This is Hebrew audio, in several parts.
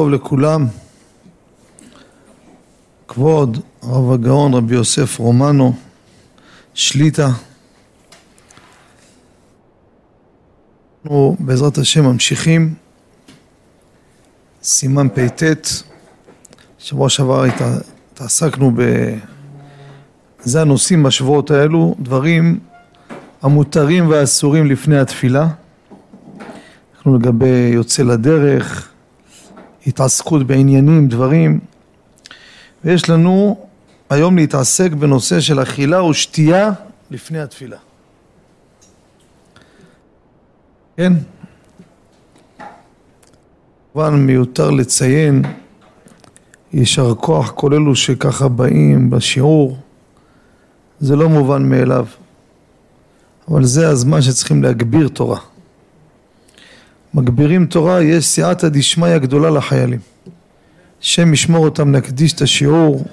טוב לכולם, כבוד הרב הגאון רבי יוסף רומנו, שליטה. אנחנו בעזרת השם ממשיכים, סימן פט, שבוע שעבר התעסקנו ב... זה הנושאים בשבועות האלו, דברים המותרים והאסורים לפני התפילה. אנחנו לגבי יוצא לדרך, התעסקות בעניינים, דברים, ויש לנו היום להתעסק בנושא של אכילה ושתייה לפני התפילה. כן? כמובן מיותר לציין יישר כוח כל אלו שככה באים בשיעור זה לא מובן מאליו אבל זה הזמן שצריכים להגביר תורה מגבירים תורה, יש סייעתא דשמיא גדולה לחיילים. השם ישמור אותם, נקדיש את השיעור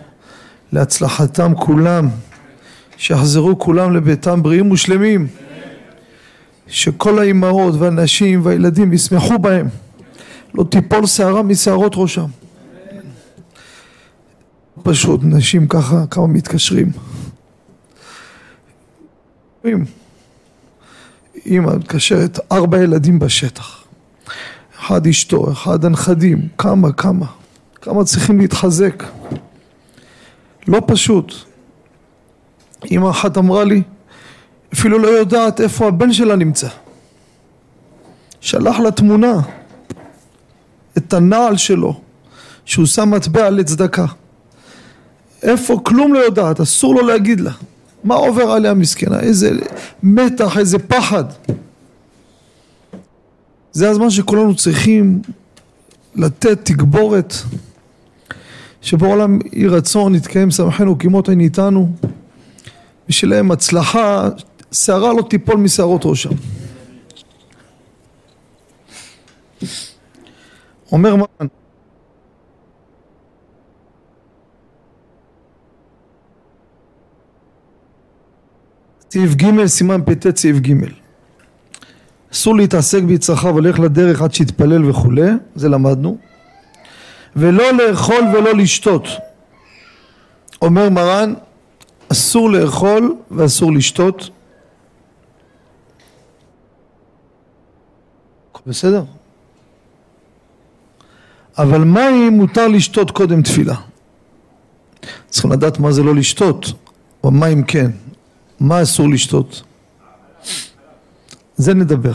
להצלחתם כולם, שיחזרו כולם לביתם בריאים ושלמים, שכל האימהות והנשים והילדים ישמחו בהם, לא תיפול שערה משערות ראשם. פשוט, נשים ככה, כמה מתקשרים. אימא מתקשרת, ארבע ילדים בשטח. אחד אשתו, אחד הנכדים, כמה, כמה, כמה צריכים להתחזק. לא פשוט. אמא אחת אמרה לי, אפילו לא יודעת איפה הבן שלה נמצא. שלח לה תמונה, את הנעל שלו, שהוא שם מטבע לצדקה. איפה? כלום לא יודעת, אסור לו להגיד לה. מה עובר עליה מסכנה? איזה מתח, איזה פחד. זה הזמן שכולנו צריכים לתת תגבורת שבעולם יהי רצון יתקיים שמחנו כמות אין איתנו בשבילם הצלחה שערה לא תיפול משערות ראשם. אומר מרן סעיף ג' סימן פט סעיף ג' אסור להתעסק ביצרכיו, הולך לדרך עד שיתפלל וכולי, זה למדנו. ולא לאכול ולא לשתות. אומר מרן, אסור לאכול ואסור לשתות. בסדר? אבל מה אם מותר לשתות קודם תפילה? צריכים לדעת מה זה לא לשתות, או מה אם כן, מה אסור לשתות? זה נדבר.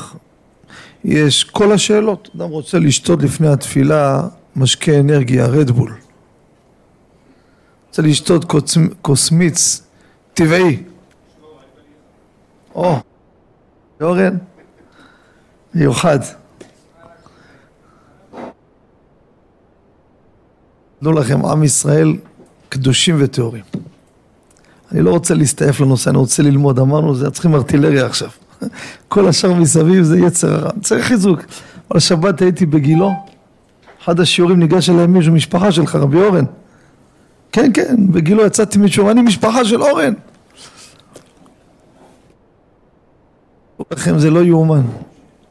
יש כל השאלות, אדם רוצה לשתות לפני התפילה משקה אנרגיה, רדבול. רוצה לשתות כוס מיץ טבעי. או, אורן, מיוחד. תדעו לכם, עם ישראל קדושים וטהורים. אני לא רוצה להסתעף לנושא, אני רוצה ללמוד, אמרנו, זה צריכים ארטילריה עכשיו. כל השאר מסביב זה יצר הרע, צריך חיזוק. אבל שבת הייתי בגילו, אחד השיעורים ניגש אליי מישהו, משפחה שלך, רבי אורן. כן, כן, בגילו יצאתי מישהו, אני משפחה של אורן. לכם זה לא יאומן.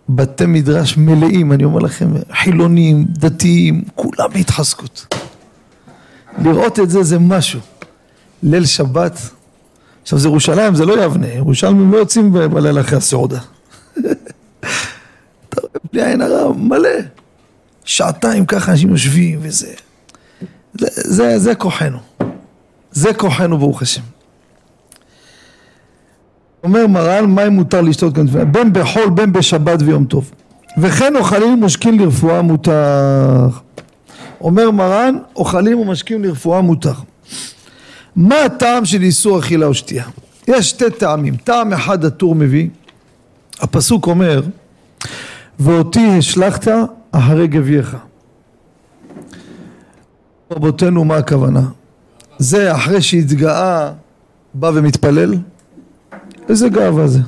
בתי מדרש מלאים, אני אומר לכם, חילונים, דתיים, כולם בהתחזקות. לראות את זה זה משהו. ליל שבת, עכשיו זה ירושלים, זה לא יבנה, ירושלמים לא יוצאים בלילה אחרי הסעודה. אתה רואה בלי עין הרע, מלא. שעתיים ככה אנשים יושבים וזה. זה, זה, זה כוחנו. זה כוחנו ברוך השם. אומר מרן, מים מותר לשתות כאן תפילה? בין בחול בין בשבת ויום טוב. וכן אוכלים ומשקים לרפואה מותר. אומר מרן, אוכלים ומשקים לרפואה מותר. מה הטעם של איסור אכילה או שתייה? יש שתי טעמים, טעם אחד הטור מביא, הפסוק אומר ואותי השלכת אחרי גבייך. רבותינו מה הכוונה? זה אחרי שהתגאה בא ומתפלל? איזה גאווה זה?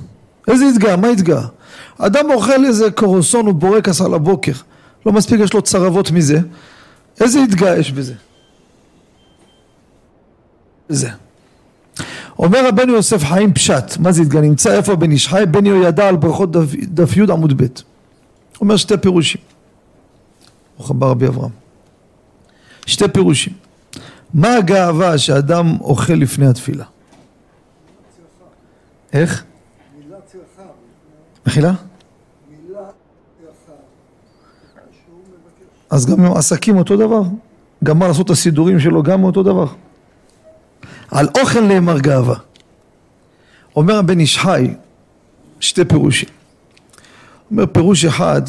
איזה התגאה? מה התגאה? אדם אוכל איזה קורוסון ובורקס על הבוקר לא מספיק יש לו צרבות מזה איזה התגאה יש בזה? זה. אומר רבנו יוסף חיים פשט, מה זה התגלה? נמצא איפה בן איש חי? בן יהוידע על ברכות דף, דף י' עמוד ב'. אומר שתי פירושים. ברוך הבא רבי אברהם. שתי פירושים. מה הגאווה שאדם אוכל לפני התפילה? איך? מחילה? אז גם עם עסקים אותו דבר. גם מה לעשות את הסידורים שלו גם אותו דבר. על אוכל נאמר גאווה. אומר הבן איש חי, שתי פירושים. אומר פירוש אחד,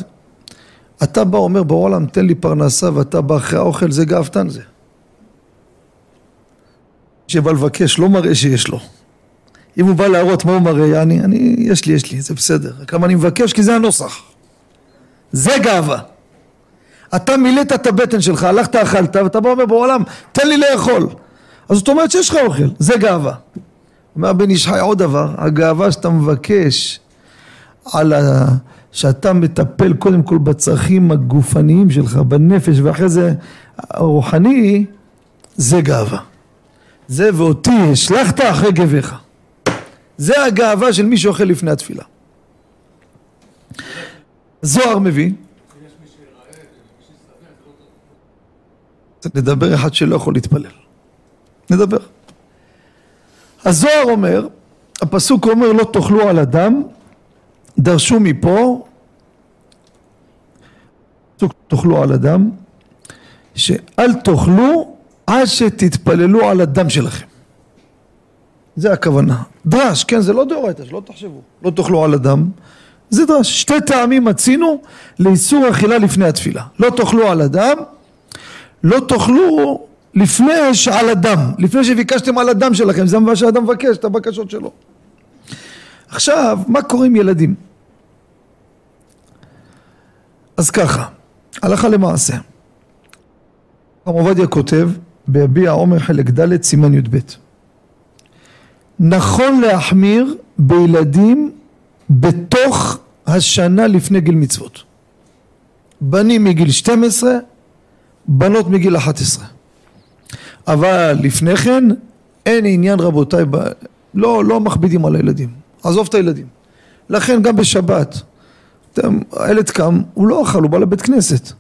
אתה בא אומר בעולם תן לי פרנסה ואתה בא אחרי האוכל זה גאוותן זה. שבא לבקש לא מראה שיש לו. אם הוא בא להראות מה הוא מראה, אני, אני, יש לי, יש לי, זה בסדר. כמה אני מבקש כי זה הנוסח. זה גאווה. אתה מילאת את הבטן שלך, הלכת אכלת, ואתה בא ואומר בעולם, תן לי לאכול. אז זאת אומרת שיש לך אוכל, זה גאווה. אומר בן איש חי עוד דבר, הגאווה שאתה מבקש על ה... שאתה מטפל קודם כל בצרכים הגופניים שלך, בנפש, ואחרי זה הרוחני, זה גאווה. זה ואותי השלכת אחרי גביך. זה הגאווה של מי שאוכל לפני התפילה. זוהר מביא נדבר אחד שלא יכול להתפלל. נדבר. הזוהר אומר, הפסוק אומר לא תאכלו על אדם, דרשו מפה, פסוק תאכלו על אדם, שאל תאכלו עד שתתפללו על הדם שלכם. זה הכוונה. דרש, כן, זה לא דאורייתא, שלא תחשבו. לא תאכלו על אדם, זה דרש. שתי טעמים מצינו לאיסור אכילה לפני התפילה. לא תאכלו על אדם, לא תאכלו לפני שעל הדם, לפני שביקשתם על הדם שלכם, זה מה שאדם מבקש, את הבקשות שלו. עכשיו, מה קורה עם ילדים? אז ככה, הלכה למעשה. הרב עובדיה כותב ביביע עומר חלק ד' סימן י"ב נכון להחמיר בילדים בתוך השנה לפני גיל מצוות. בנים מגיל 12, בנות מגיל 11. אבל לפני כן אין עניין רבותיי, ב... לא, לא מכבידים על הילדים, עזוב את הילדים. לכן גם בשבת, אתם, הילד קם, הוא לא אכל, הוא בא לבית כנסת.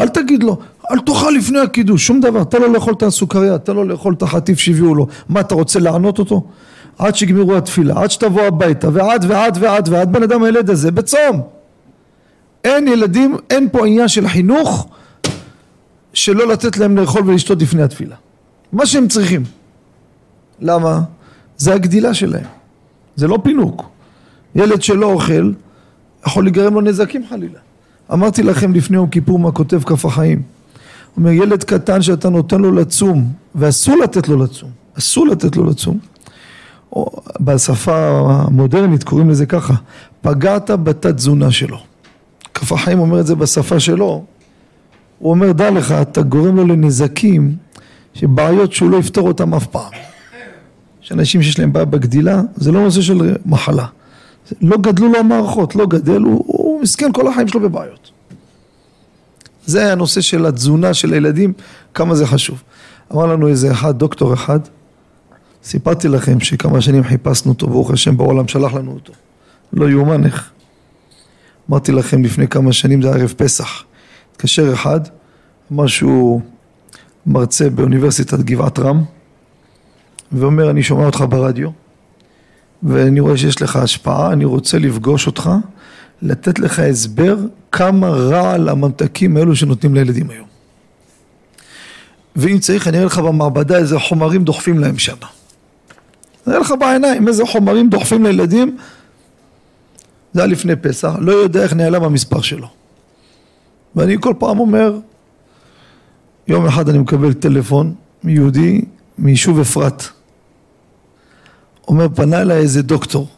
אל תגיד לו, אל תאכל לפני הקידוש, שום דבר, תן לו לאכול את הסוכריה, תן לו לאכול את החטיף שהביאו לו. מה, אתה רוצה לענות אותו? עד שיגמרו התפילה, עד שתבוא הביתה, ועד ועד ועד ועד בן אדם הילד הזה בצום. אין ילדים, אין פה עניין של חינוך שלא לתת להם לאכול ולשתות לפני התפילה. מה שהם צריכים. למה? זה הגדילה שלהם. זה לא פינוק. ילד שלא אוכל, יכול להיגרם לו נזקים חלילה. אמרתי לכם לפני יום כיפור מה כותב כף החיים. הוא אומר ילד קטן שאתה נותן לו לצום ואסור לתת לו לצום, אסור לתת לו לצום. או בשפה המודרנית קוראים לזה ככה, פגעת בתת תזונה שלו. כף החיים אומר את זה בשפה שלו, הוא אומר דע לך אתה גורם לו לנזקים שבעיות שהוא לא יפתור אותם אף פעם. יש אנשים שיש להם בעיה בגדילה זה לא נושא של מחלה לא גדלו לו המערכות, לא גדל, הוא, הוא מסכן כל החיים שלו בבעיות. זה הנושא של התזונה של הילדים, כמה זה חשוב. אמר לנו איזה אחד, דוקטור אחד, סיפרתי לכם שכמה שנים חיפשנו אותו, ברוך השם בעולם שלח לנו אותו. לא יאומן איך. אמרתי לכם לפני כמה שנים, זה ערב פסח. התקשר אחד, אמר שהוא מרצה באוניברסיטת גבעת רם, ואומר, אני שומע אותך ברדיו. ואני רואה שיש לך השפעה, אני רוצה לפגוש אותך, לתת לך הסבר כמה רעל הממתקים האלו שנותנים לילדים היום. ואם צריך אני אראה לך במעבדה איזה חומרים דוחפים להם שם. אני אראה לך בעיניים איזה חומרים דוחפים לילדים. זה היה לפני פסח, לא יודע איך נעלם המספר שלו. ואני כל פעם אומר, יום אחד אני מקבל טלפון מיהודי מיישוב אפרת. אומר, פנה אליי איזה דוקטור.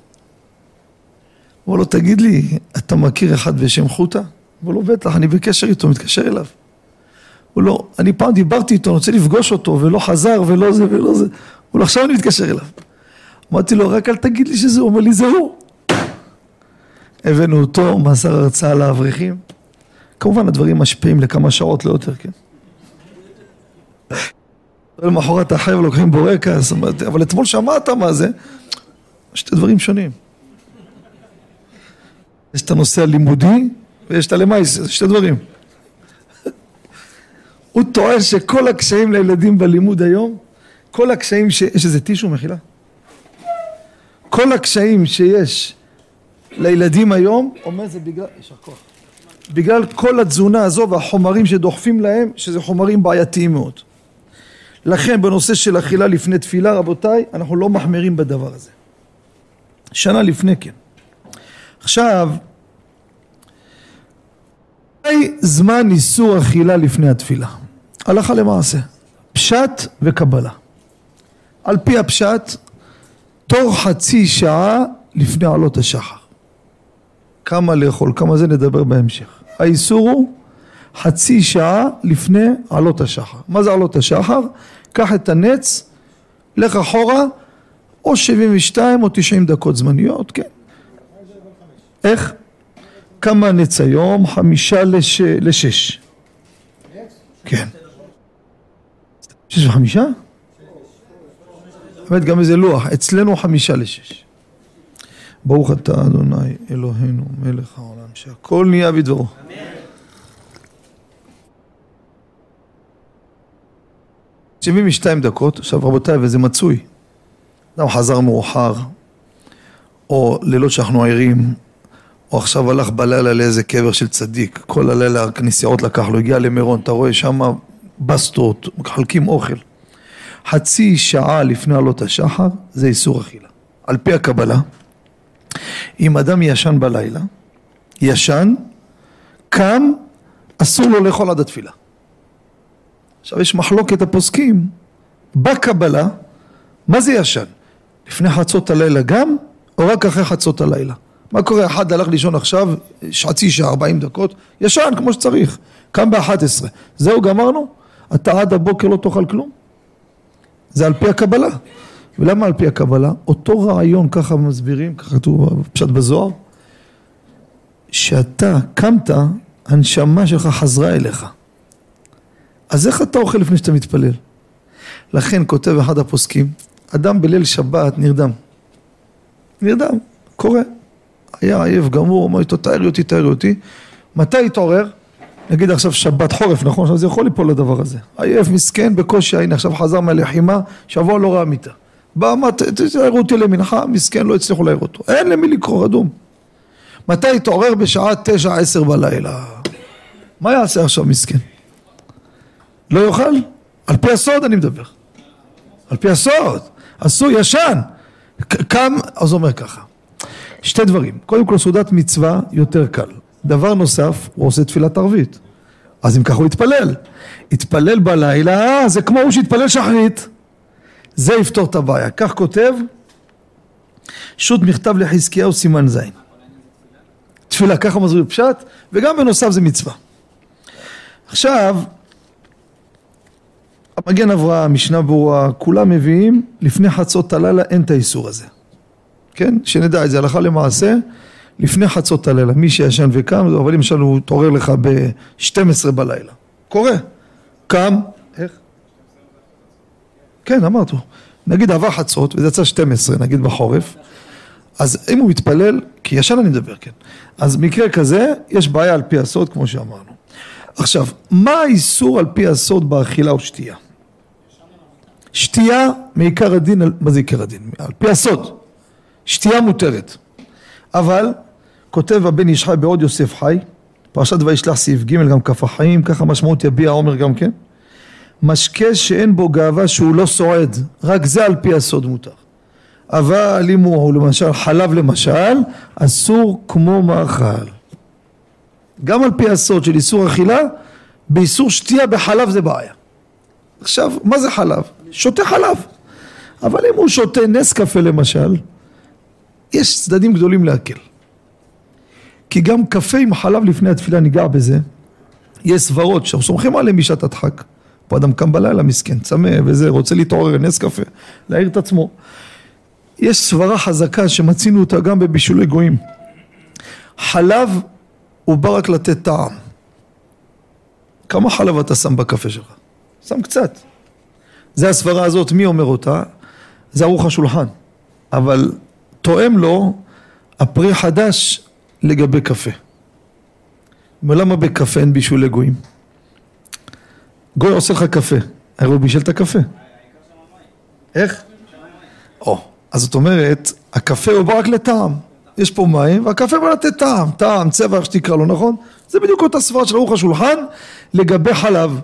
אמר לו, תגיד לי, אתה מכיר אחד בשם חוטה? אמר לו, בטח, אני בקשר איתו, מתקשר אליו. הוא לא, אני פעם דיברתי איתו, אני רוצה לפגוש אותו, ולא חזר, ולא זה ולא זה. הוא לא, עכשיו אני מתקשר אליו. אמרתי לו, רק אל תגיד לי שזה הוא. אומר לי, זה הוא. הבאנו אותו, מסר הרצאה לאברכים. כמובן הדברים משפיעים לכמה שעות, לא יותר, כן? למחרת החבר'ה לוקחים בורקס, אבל אתמול שמעת מה זה, שתי דברים שונים. יש את הנושא הלימודי ויש את הלמייס, זה שתי דברים. הוא טוען שכל הקשיים לילדים בלימוד היום, כל הקשיים ש... יש איזה טישו מחילה? כל הקשיים שיש לילדים היום, אומר זה בגלל, יישר כוח, בגלל כל התזונה הזו והחומרים שדוחפים להם, שזה חומרים בעייתיים מאוד. לכן בנושא של אכילה לפני תפילה, רבותיי, אנחנו לא מחמירים בדבר הזה. שנה לפני כן. עכשיו, מתי זמן איסור אכילה לפני התפילה? הלכה למעשה. פשט וקבלה. על פי הפשט, תור חצי שעה לפני עלות השחר. כמה לאכול, כמה זה נדבר בהמשך. האיסור הוא חצי שעה לפני עלות השחר. מה זה עלות השחר? קח את הנץ, לך אחורה, או 72 או 90 דקות זמניות, כן. איך? כמה נץ היום? חמישה לש... לשש. כן. שש וחמישה? באמת גם איזה לוח, אצלנו חמישה לשש. ברוך אתה אדוני אלוהינו מלך העולם שהכל נהיה בדברו. אמן. 72 דקות, עכשיו רבותיי, וזה מצוי. אדם חזר מאוחר, או לילות שאנחנו ערים, או עכשיו הלך בלילה לאיזה קבר של צדיק, כל הלילה נסיעות לקח לו, הגיע למירון, אתה רואה שם בסטות, מחלקים אוכל. חצי שעה לפני עלות השחר זה איסור אכילה. על פי הקבלה, אם אדם ישן בלילה, ישן, קם, אסור לו לאכול עד התפילה. עכשיו יש מחלוקת הפוסקים, בקבלה, מה זה ישן? לפני חצות הלילה גם, או רק אחרי חצות הלילה? מה קורה, אחד הלך לישון עכשיו, חצי שעה, ארבעים דקות, ישן כמו שצריך, קם באחת עשרה, זהו גמרנו? אתה עד הבוקר לא תאכל כלום? זה על פי הקבלה. ולמה על פי הקבלה? אותו רעיון, ככה מסבירים, ככה כתוב פשט בזוהר, שאתה קמת, הנשמה שלך חזרה אליך. אז איך אתה אוכל לפני שאתה מתפלל? לכן כותב אחד הפוסקים, אדם בליל שבת נרדם. נרדם, קורה. היה עייף גמור, אומר איתו תארי אותי, תארי אותי. מתי התעורר? נגיד עכשיו שבת חורף, נכון? עכשיו זה יכול ליפול לדבר הזה. עייף, מסכן, בקושי, הנה עכשיו חזר מהלחימה, שבוע לא ראה מיטה. בא, מה, תעירו אותי למנחה, מסכן, לא הצליחו להעיר אותו. אין למי לקרוא רדום. מתי התעורר? בשעה תשע, עשר בלילה. מה יעשה עכשיו מסכן? לא יאכל? על פי הסוד אני מדבר. על פי הסוד. אסור, ישן. קם, אז אומר ככה. שתי דברים. קודם כל סעודת מצווה יותר קל. דבר נוסף, הוא עושה תפילת ערבית. אז אם ככה הוא יתפלל. יתפלל בלילה, זה כמו הוא שהתפלל שחרית. זה יפתור את הבעיה. כך כותב שו"ת מכתב לחזקיהו סימן ז'. תפילה, ככה מסביר פשט, וגם בנוסף זה מצווה. עכשיו, המגן אברהם, משנה ברורה, כולם מביאים, לפני חצות הלילה אין את האיסור הזה. כן? שנדע את זה הלכה למעשה, לפני חצות הלילה, מי שישן וקם, אבל למשל הוא התעורר לך ב-12 בלילה. קורה. קם, איך? כן, אמרתי. נגיד עבר חצות, וזה יצא 12, נגיד בחורף, אז אם הוא מתפלל, כי ישן אני מדבר, כן. אז מקרה כזה, יש בעיה על פי הסוד, כמו שאמרנו. עכשיו, מה האיסור על פי הסוד באכילה או שתייה? שתייה מעיקר הדין, מה זה עיקר הדין? על פי הסוד. שתייה מותרת. אבל, כותב הבן איש חי בעוד יוסף חי, פרשת וישלח סעיף ג' גם כף החיים, ככה משמעות יביע עומר גם כן. משקה שאין בו גאווה שהוא לא סועד, רק זה על פי הסוד מותר. אבל אם הוא למשל חלב למשל, אסור כמו מאכל. גם על פי הסוד של איסור אכילה, באיסור שתייה בחלב זה בעיה. עכשיו, מה זה חלב? שותה חלב. אבל אם הוא שותה נס קפה למשל, יש צדדים גדולים להקל. כי גם קפה עם חלב לפני התפילה ניגע בזה, יש סברות שאנחנו סומכים עליהן בשעת הדחק. פה אדם קם בלילה מסכן, צמא וזה, רוצה להתעורר, נס קפה, להעיר את עצמו. יש סברה חזקה שמצינו אותה גם בבישולי גויים. חלב הוא בא רק לתת טעם. כמה חלב אתה שם בקפה שלך? שם קצת. זה הסברה הזאת, מי אומר אותה? זה ערוך השולחן. אבל תואם לו הפרי חדש לגבי קפה. ולמה בקפה אין בישול לגויים? גוי עושה לך קפה, הרי הוא בישל את הקפה. איך? או, אז זאת אומרת, הקפה הוא בא רק לטעם. יש פה מים, והקפה בא לתת טעם, טעם, צבע, איך שתקרא לו, נכון? זה בדיוק אותה סברה של ערוך השולחן לגבי חלב.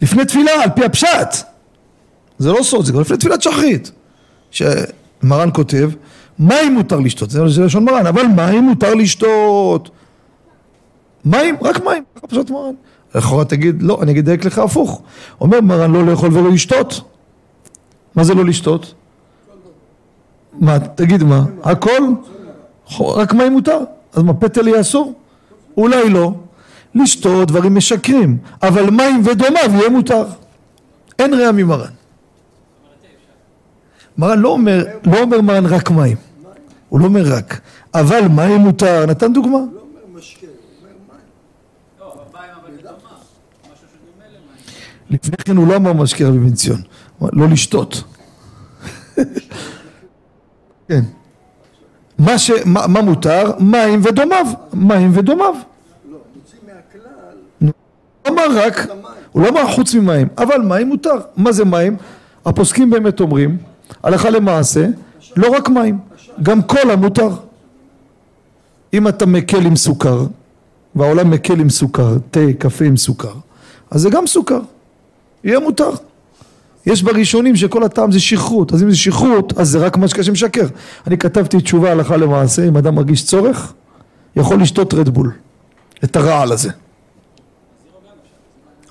לפני תפילה, על פי הפשט. זה לא סוד, זה גם לפני תפילת שחרית. שמרן כותב, מים מותר לשתות, זה לשון מרן, אבל מים מותר לשתות. מים, רק מים, ככה פשוט מרן. לכאורה תגיד, לא, אני אדייק לך הפוך. אומר מרן לא לאכול ולא לשתות. מה זה לא לשתות? מה, תגיד מה, הכל? רק מים מותר. אז מה, פטל יהיה אסור? אולי לא. לשתות דברים משקרים, אבל מים ודומיו יהיה מותר. אין רע ממרן. מרן לא אומר, לא אומר מרן רק מים. הוא לא אומר רק. אבל מים מותר, נתן דוגמה. לא אומר משקה, הוא אומר מים. לפני כן הוא לא אמר משקה רבי בן ציון, לא לשתות. כן. מה, ש, מה, מה מותר? מים ודומיו. מים ודומיו. לא, מהכלל הוא לא אמר רק, הוא לא אמר חוץ ממים, אבל מים מותר. מה זה מים? הפוסקים באמת אומרים, הלכה למעשה, לא רק מים, גם קולה מותר. אם אתה מקל עם סוכר, והעולם מקל עם סוכר, תה, קפה עם סוכר, אז זה גם סוכר, יהיה מותר. יש בראשונים שכל הטעם זה שכרות, אז אם זה שכרות, אז זה רק משקה שמשקר. אני כתבתי תשובה הלכה למעשה, אם אדם מרגיש צורך, יכול לשתות רדבול, את הרעל הזה.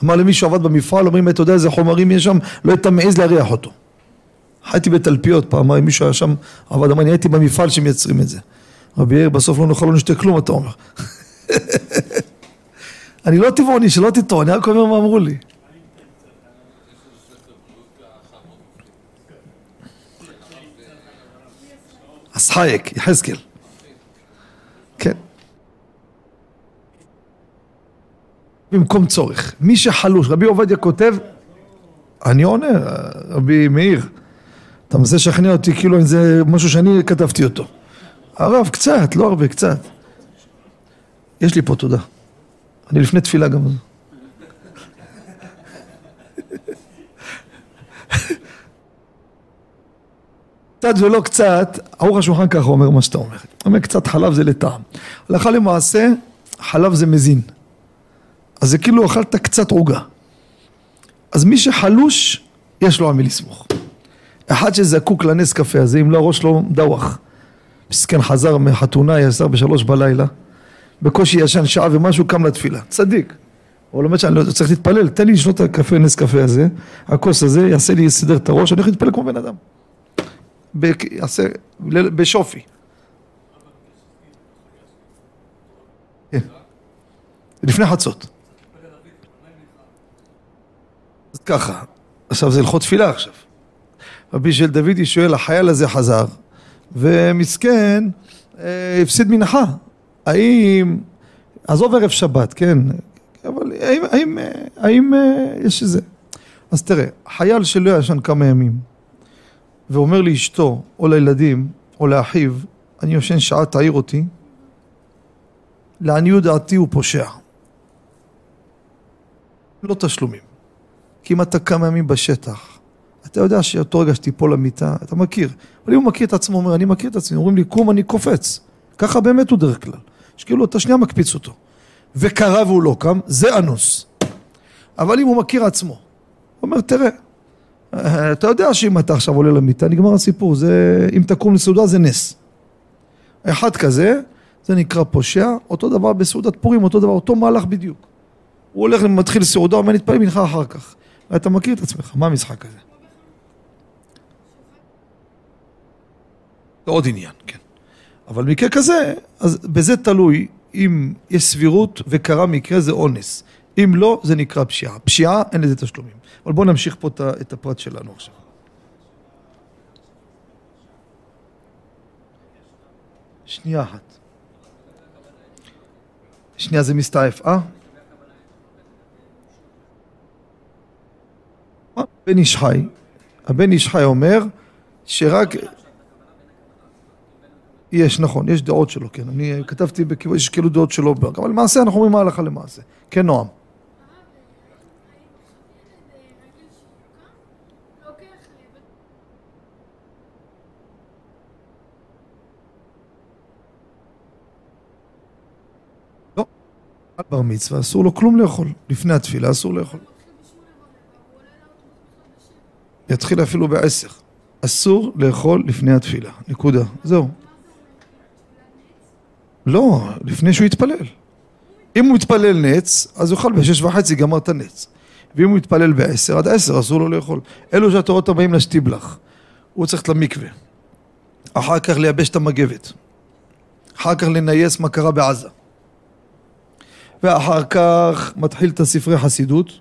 אמר למי שעבד במפעל, אומרים, אתה יודע איזה חומרים יש שם, לא היית מעז להריח אותו. חייתי בתלפיות פעמיים, מישהו היה שם, עבד, אמר, אני הייתי במפעל שמייצרים את זה. רבי יאיר, בסוף לא נאכל, לא נשתה כלום, אתה אומר. אני לא טבעוני, שלא תטעו, אני רק אומר מה אמרו לי. אז חייק, יחזקאל. כן. במקום צורך. מי שחלוש, רבי עובדיה כותב, אני עונה, רבי מאיר, אתה מנסה לשכנע אותי כאילו זה משהו שאני כתבתי אותו. הרב, קצת, לא הרבה, קצת. יש לי פה תודה. אני לפני תפילה גם. קצת ולא קצת, ערוך השולחן ככה אומר מה שאתה אומר. אומר קצת חלב זה לטעם. הלכה למעשה, חלב זה מזין. אז זה כאילו אכלת קצת עוגה. אז מי שחלוש, יש לו על מי לסמוך. אחד שזקוק לנס קפה הזה, אם לא הראש שלו דווח. מסכן חזר מחתונה, יסר בשלוש בלילה, בקושי ישן שעה ומשהו, קם לתפילה. צדיק. הוא לומד שאני לא צריך להתפלל, תן לי לשנות את הקפה, נס קפה הזה, הכוס הזה, יעשה לי, יסדר את הראש, אני הולך להתפלל כמו בן אדם. ב- יעשה, בשופי. כן. לפני חצות. אז ככה, עכשיו זה הלכות תפילה עכשיו. רבי של דודי שואל, החייל הזה חזר, ומסכן, אה, הפסיד מנחה. האם, עזוב ערב שבת, כן, אבל האם, האם, אה, האם אה, יש איזה... אז תראה, חייל שלא ישן כמה ימים, ואומר לאשתו, או לילדים, או לאחיו, אני ישן שעה, תעיר אותי, לעניות דעתי הוא פושע. לא תשלומים. כי אם אתה כמה ימים בשטח, אתה יודע שאותו רגע שתיפול למיטה, אתה מכיר. אבל אם הוא מכיר את עצמו, הוא אומר, אני מכיר את עצמי, אומרים לי, קום, אני קופץ. ככה באמת הוא דרך כלל. שכאילו, אתה שנייה מקפיץ אותו. וקרא והוא לא קם, זה אנוס. אבל אם הוא מכיר עצמו, הוא אומר, תראה, אתה יודע שאם אתה עכשיו עולה למיטה, נגמר הסיפור, זה, אם תקום לסעודה זה נס. אחד כזה, זה נקרא פושע, אותו דבר בסעודת פורים, אותו דבר, אותו מהלך בדיוק. הוא הולך ומתחיל סעודה, אומר נתפלל מנחה אחר כך. ואתה מכיר את עצמך, מה המשחק הזה? זה עוד עניין, כן. אבל מקרה כזה, אז בזה תלוי אם יש סבירות וקרה מקרה זה אונס. אם לא, זה נקרא פשיעה. פשיעה, אין לזה תשלומים. אבל בואו נמשיך פה את הפרט שלנו עכשיו. שנייה אחת. שנייה זה מסתעף, אה? הבן איש חי, הבן איש חי אומר שרק... יש, נכון, יש דעות שלו, כן. אני כתבתי בכיוון, יש כאילו דעות שלו, אבל למעשה אנחנו אומרים מה הלכה למעשה. כן, נועם. לא. על בר מצווה אסור לו כלום לאכול. לפני התפילה אסור לאכול. יתחיל אפילו בעשר. אסור לאכול לפני התפילה. נקודה. זהו. לא, לפני שהוא יתפלל. אם הוא יתפלל נץ, אז הוא יאכל בשש וחצי, גמר את הנץ. ואם הוא יתפלל בעשר, עד עשר אסור לו לאכול. אלו שהתורות הבאים לשטיבלח. הוא צריך למקווה. אחר כך לייבש את המגבת. אחר כך לנייס מה קרה בעזה. ואחר כך מתחיל את הספרי חסידות,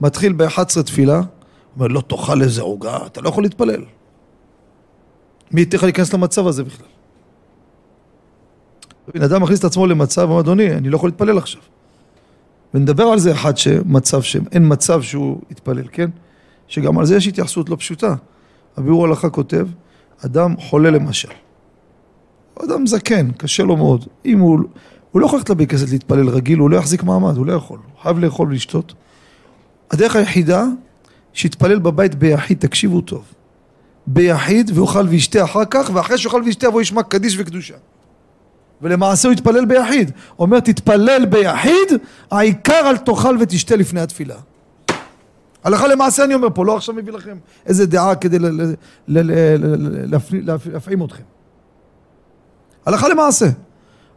מתחיל ב-11 תפילה, אומר לא תאכל איזה עוגה, אתה לא יכול להתפלל. מי ייתן לך להיכנס למצב הזה בכלל? בן אדם מכניס את עצמו למצב, הוא אומר אדוני, אני לא יכול להתפלל עכשיו. ונדבר על זה אחד שמצב שאין מצב שהוא יתפלל, כן? שגם על זה יש התייחסות לא פשוטה. הביאור הלכה כותב, אדם חולה למשל. אדם זקן, קשה לו מאוד. אם הוא, הוא לא יכול ללכת לבית כנסת להתפלל רגיל, הוא לא יחזיק מעמד, הוא לא יכול. הוא חייב לאכול ולשתות. הדרך היחידה, שיתפלל בבית ביחיד, תקשיבו טוב. ביחיד, ויאכל וישתה אחר כך, ואחרי שיאכל וישתה יבוא ישמע קדיש וקדושה. ולמעשה הוא התפלל ביחיד. אומר תתפלל ביחיד, העיקר אל תאכל ותשתה לפני התפילה. הלכה למעשה אני אומר פה, לא עכשיו מביא לכם איזה דעה כדי להפעים אתכם. הלכה למעשה.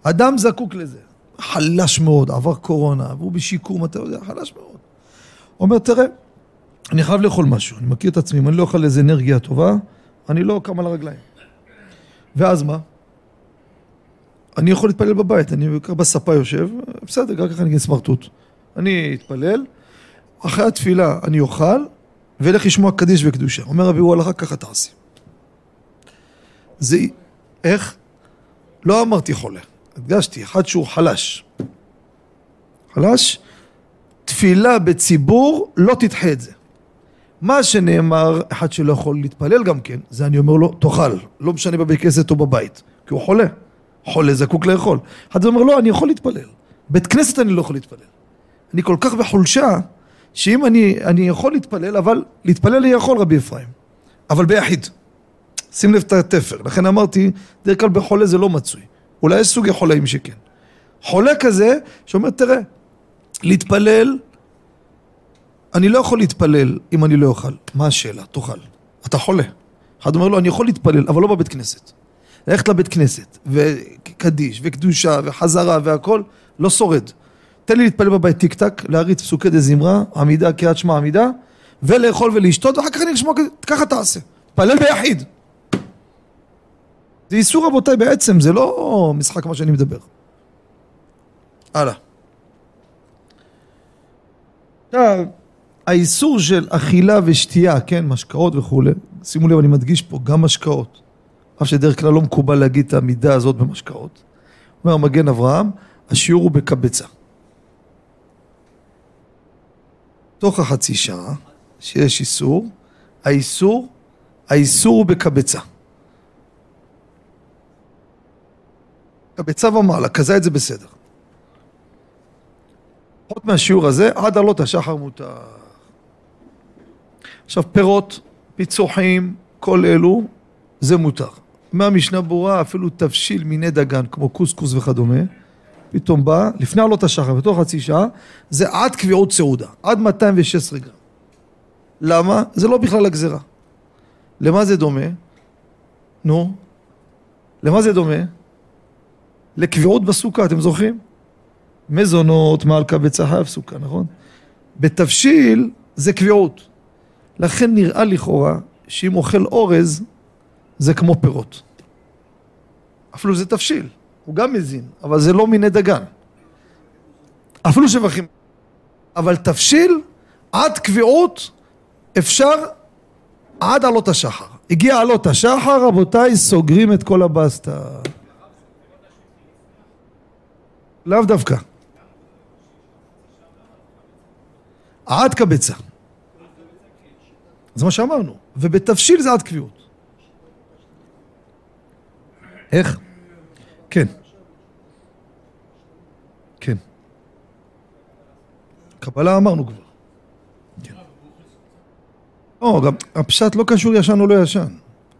אדם זקוק לזה. חלש מאוד, עבר קורונה, והוא בשיקום, אתה יודע, חלש מאוד. אומר, תראה, אני חייב לאכול משהו, אני מכיר את עצמי, אם אני לא אוכל איזה אנרגיה טובה, אני לא קם על הרגליים. ואז מה? אני יכול להתפלל בבית, אני ככה בספה יושב, בסדר, רק ככה אני אגיד סמרטוט. אני אתפלל, אחרי התפילה אני אוכל, ואלך לשמוע קדיש וקדושה. אומר רבי וואלה, ככה תעשי. זה... איך? לא אמרתי חולה, הדגשתי, אחד שהוא חלש. חלש, תפילה בציבור, לא תדחה את זה. מה שנאמר, אחד שלא יכול להתפלל גם כן, זה אני אומר לו, תאכל, לא משנה בבית כנסת או בבית, כי הוא חולה. חולה זקוק לאכול. אחד אומר, לא, אני יכול להתפלל. בית כנסת אני לא יכול להתפלל. אני כל כך בחולשה, שאם אני, אני יכול להתפלל, אבל להתפלל אני יכול, רבי אפרים. אבל ביחיד. שים לב את התפר. לכן אמרתי, דרך כלל בחולה זה לא מצוי. אולי יש סוגי חולאים שכן. חולה כזה, שאומר, תראה, להתפלל, אני לא יכול להתפלל אם אני לא אוכל. מה השאלה? תאכל. אתה חולה. אחד אומר לו, אני יכול להתפלל, אבל לא בבית כנסת. ללכת לבית כנסת, וקדיש, וקדושה, וחזרה, והכל, לא שורד. תן לי להתפלל בבית טיק טק, להריץ פסוקי דה זמרה, עמידה, קריאת שמע עמידה, ולאכול ולשתות, ואחר כך אני אשמע, ככה תעשה. תפלל ביחיד. זה איסור רבותיי בעצם, זה לא משחק מה שאני מדבר. הלאה. עכשיו, האיסור של אכילה ושתייה, כן, משקאות וכולי, שימו לב, אני מדגיש פה, גם משקאות. אף שדרך כלל לא מקובל להגיד את המידה הזאת במשקאות. אומר מגן אברהם, השיעור הוא בקבצה. תוך החצי שעה שיש איסור, האיסור, האיסור הוא בקבצה. קבצה ומעלה, כזה את זה בסדר. פחות מהשיעור הזה, עד עלות השחר מותר. עכשיו פירות, פיצוחים, כל אלו, זה מותר. מהמשנה ברורה אפילו תבשיל מיני דגן כמו קוסקוס וכדומה פתאום בא לפני עלות השחר בתוך חצי שעה זה עד קביעות סעודה עד 216 גרם למה? זה לא בכלל הגזרה למה זה דומה? נו למה זה דומה? לקביעות בסוכה אתם זוכרים? מזונות, מלכה וצחף סוכה נכון? בתבשיל זה קביעות לכן נראה לכאורה שאם אוכל אורז זה כמו פירות. אפילו זה תבשיל, הוא גם מזין, אבל זה לא מיני דגן. אפילו שבחים. אבל תבשיל עד קביעות אפשר עד עלות השחר. הגיע עלות השחר, רבותיי, סוגרים את כל הבסטה. לאו דווקא. עד קבצה. זה מה שאמרנו. ובתבשיל זה עד קביעות. איך? כן. כן. קבלה אמרנו כבר. כן. לא, גם הפשט לא קשור ישן או לא ישן.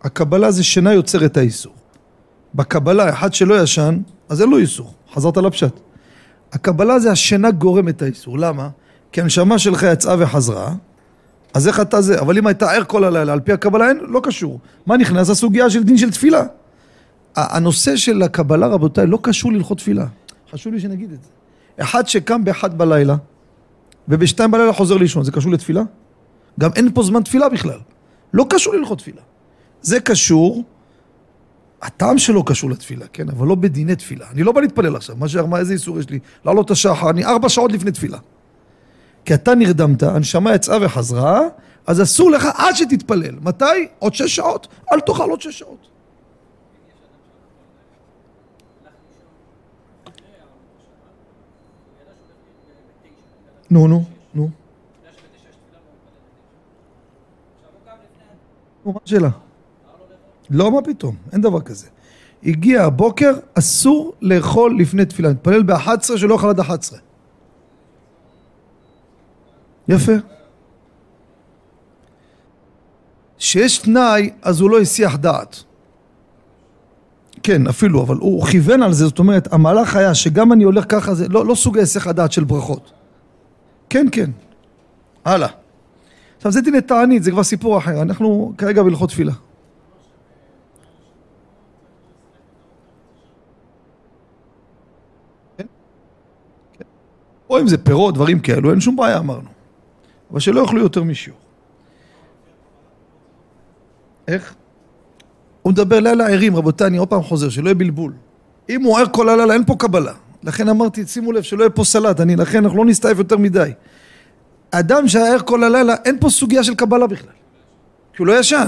הקבלה זה שינה יוצרת האיסור. בקבלה, אחד שלא ישן, אז אין לו איסור. חזרת לפשט. הקבלה זה השינה גורם את האיסור. למה? כי הנשמה שלך יצאה וחזרה, אז איך אתה זה? אבל אם הייתה ער כל הלילה, על פי הקבלה אין, לא קשור. מה נכנס? הסוגיה של דין של תפילה. הנושא של הקבלה, רבותיי, לא קשור להלכות תפילה. חשוב לי שנגיד את זה. אחד שקם באחד בלילה, ובשתיים בלילה חוזר לישון, זה קשור לתפילה? גם אין פה זמן תפילה בכלל. לא קשור להלכות תפילה. זה קשור, הטעם שלו קשור לתפילה, כן? אבל לא בדיני תפילה. אני לא בא להתפלל עכשיו, מה שאמר, איזה איסור יש לי? לעלות השחר, אני ארבע שעות לפני תפילה. כי אתה נרדמת, הנשמה יצאה וחזרה, אז אסור לך עד שתתפלל. מתי? עוד שש שעות? אל תאכל עוד שש שעות. נו, נו, נו. נו, מה השאלה? לא, מה פתאום, אין דבר כזה. הגיע הבוקר, אסור לאכול לפני תפילה. נתפלל ב-11 שלא אוכל עד 11. יפה. שיש תנאי, אז הוא לא הסיח דעת. כן, אפילו, אבל הוא כיוון על זה, זאת אומרת, המהלך היה שגם אני הולך ככה, זה לא, לא סוג היסח הדעת של ברכות. כן, כן. הלאה. עכשיו זה דיני תענית, זה כבר סיפור אחר, אנחנו כרגע בהלכות תפילה. כן? כן. או אם זה פירות, דברים כאלו, אין שום בעיה אמרנו. אבל שלא יאכלו יותר משיעור. איך? הוא מדבר לילה ערים, רבותיי, אני עוד פעם חוזר, שלא יהיה בלבול. אם הוא ער כל הלילה, אין פה קבלה. לכן אמרתי, שימו לב, שלא יהיה פה סלט, אני, לכן אנחנו לא נסתעף יותר מדי. אדם שהיה ער כל הלילה, אין פה סוגיה של קבלה בכלל. כי הוא לא ישן.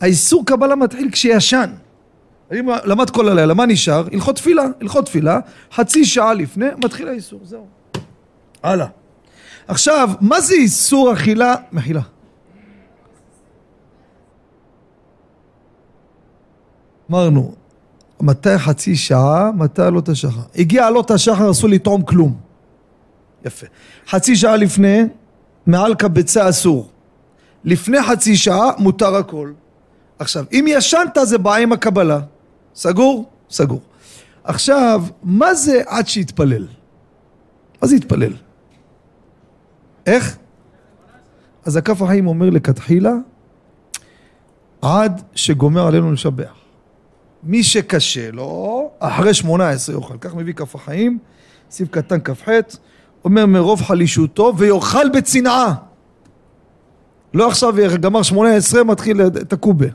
האיסור קבלה מתחיל כשישן. אם למד כל הלילה, מה נשאר? הלכות תפילה, הלכות תפילה, חצי שעה לפני, מתחיל האיסור, זהו. הלאה. עכשיו, מה זה איסור אכילה? מחילה. אמרנו, מתי חצי שעה, מתי עלות השחר. הגיע עלות השחר, אסור לטעום כלום. יפה. חצי שעה לפני, מעל קבצה אסור. לפני חצי שעה, מותר הכל. עכשיו, אם ישנת זה בעיה עם הקבלה. סגור? סגור. עכשיו, מה זה עד שיתפלל? מה זה יתפלל? איך? אז הכף החיים אומר לכתחילה, עד שגומר עלינו לשבח. מי שקשה לו, אחרי שמונה עשרה יאכל. כך מביא כף החיים, סיב קטן כ"ח, אומר מרוב חלישותו ויאכל בצנעה. לא עכשיו גמר שמונה עשרה, מתחיל את הקובה.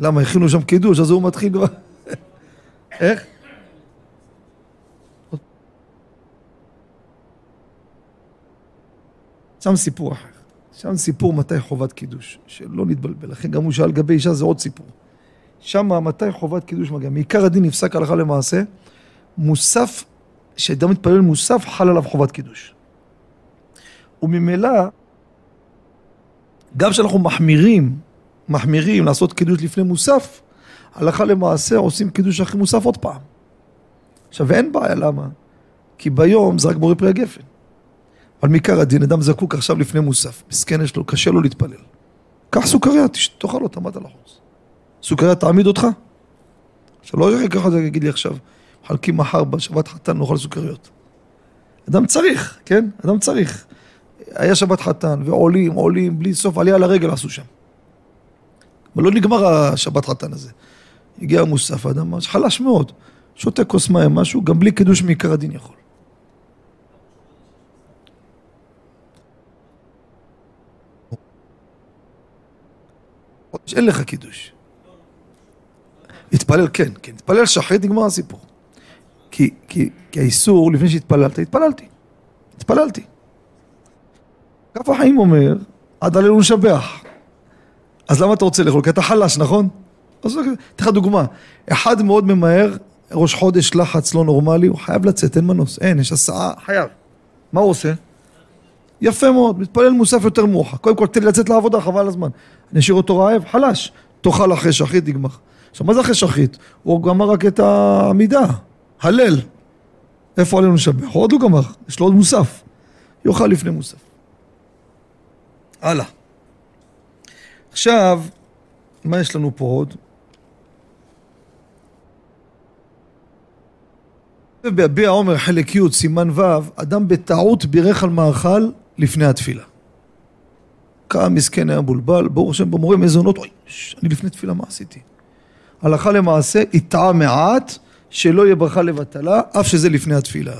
למה? הכינו שם קידוש, אז הוא מתחיל... איך? שם סיפור אחר. שם סיפור מתי חובת קידוש, שלא נתבלבל. לכן גם הוא שאל לגבי אישה זה עוד סיפור. שם מתי חובת קידוש מגיע. מעיקר הדין נפסק הלכה למעשה, מוסף, שאדם מתפלל מוסף, חל עליו חובת קידוש. וממילא, גם כשאנחנו מחמירים, מחמירים לעשות קידוש לפני מוסף, הלכה למעשה עושים קידוש אחרי מוסף עוד פעם. עכשיו, אין בעיה, למה? כי ביום זה רק בורא פרי הגפן. אבל מעיקר הדין, אדם זקוק עכשיו לפני מוסף, מסכן יש לו, קשה לו להתפלל. קח סוכריה, תאכל אותה, מה אתה לחוץ? סוכריה תעמיד אותך? עכשיו לא רק ככה יגיד לי עכשיו, מחלקים מחר בשבת חתן נאכל סוכריות. אדם צריך, כן? אדם צריך. היה שבת חתן, ועולים, עולים, בלי סוף, עלייה לרגל עשו שם. אבל לא נגמר השבת חתן הזה. הגיע מוסף, האדם חלש מאוד. שותה כוס מים, משהו, גם בלי קידוש מעיקר הדין יכול. אין לך קידוש. התפלל, כן, כן, התפלל שחרית, נגמר הסיפור. כי, כי, כי האיסור, לפני שהתפללת, התפללתי. התפללתי. כף החיים אומר, עד עלינו לשבח. אז למה אתה רוצה לאכול? כי אתה חלש, נכון? אז אתן לך דוגמה. אחד מאוד ממהר, ראש חודש לחץ לא נורמלי, הוא חייב לצאת, אין מנוס, אין, יש הסעה, חייב. מה הוא עושה? יפה מאוד, מתפלל מוסף יותר מאוחר. קודם כל תן לי לצאת לעבודה, חבל הזמן. אני אשאיר אותו רעב, חלש. תאכל אחרי שחית, נגמר. עכשיו, מה זה אחרי שחית? הוא גמר רק את העמידה, הלל. איפה עלינו לשבח? עוד לא גמר, יש לו עוד מוסף. יאכל לפני מוסף. הלאה. עכשיו, מה יש לנו פה עוד? ביביע עומר חלק י' סימן ו', אדם בטעות בירך על מאכל לפני התפילה. קם מסכן היה מבולבל, ברוך השם במורה מזונות, אוי, אני לפני תפילה מה עשיתי? הלכה למעשה, יטעה מעט, שלא יהיה ברכה לבטלה, אף שזה לפני התפילה.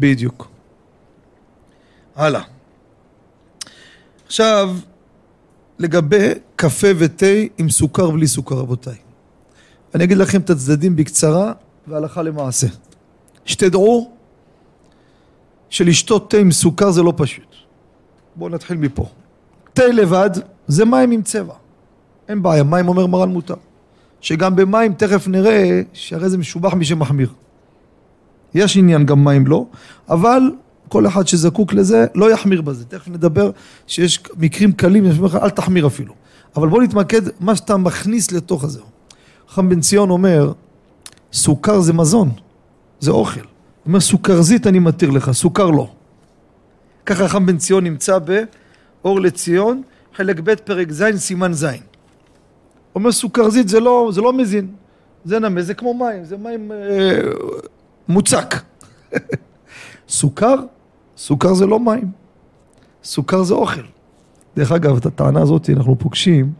בדיוק. הלאה. עכשיו, לגבי קפה ותה עם סוכר בלי סוכר, רבותיי. אני אגיד לכם את הצדדים בקצרה והלכה למעשה. שתדעו שלשתות תה עם סוכר זה לא פשוט. בואו נתחיל מפה. תה לבד זה מים עם צבע. אין בעיה, מים אומר מרן מותר. שגם במים תכף נראה שהרי זה משובח מי שמחמיר. יש עניין גם מים לא, אבל כל אחד שזקוק לזה לא יחמיר בזה. תכף נדבר שיש מקרים קלים, יש לך אל תחמיר אפילו. אבל בוא נתמקד מה שאתה מכניס לתוך הזה. חכם בן ציון אומר, סוכר זה מזון, זה אוכל. הוא אומר סוכרזית אני מתיר לך, סוכר לא. ככה חכם בן ציון נמצא באור לציון, חלק ב' פרק ז' סימן ז'. אומר סוכרזית זה לא, זה לא מזין, זה נמס, זה כמו מים, זה מים אה, מוצק. סוכר, סוכר זה לא מים, סוכר זה אוכל. דרך אגב, את הטענה הזאת אנחנו פוגשים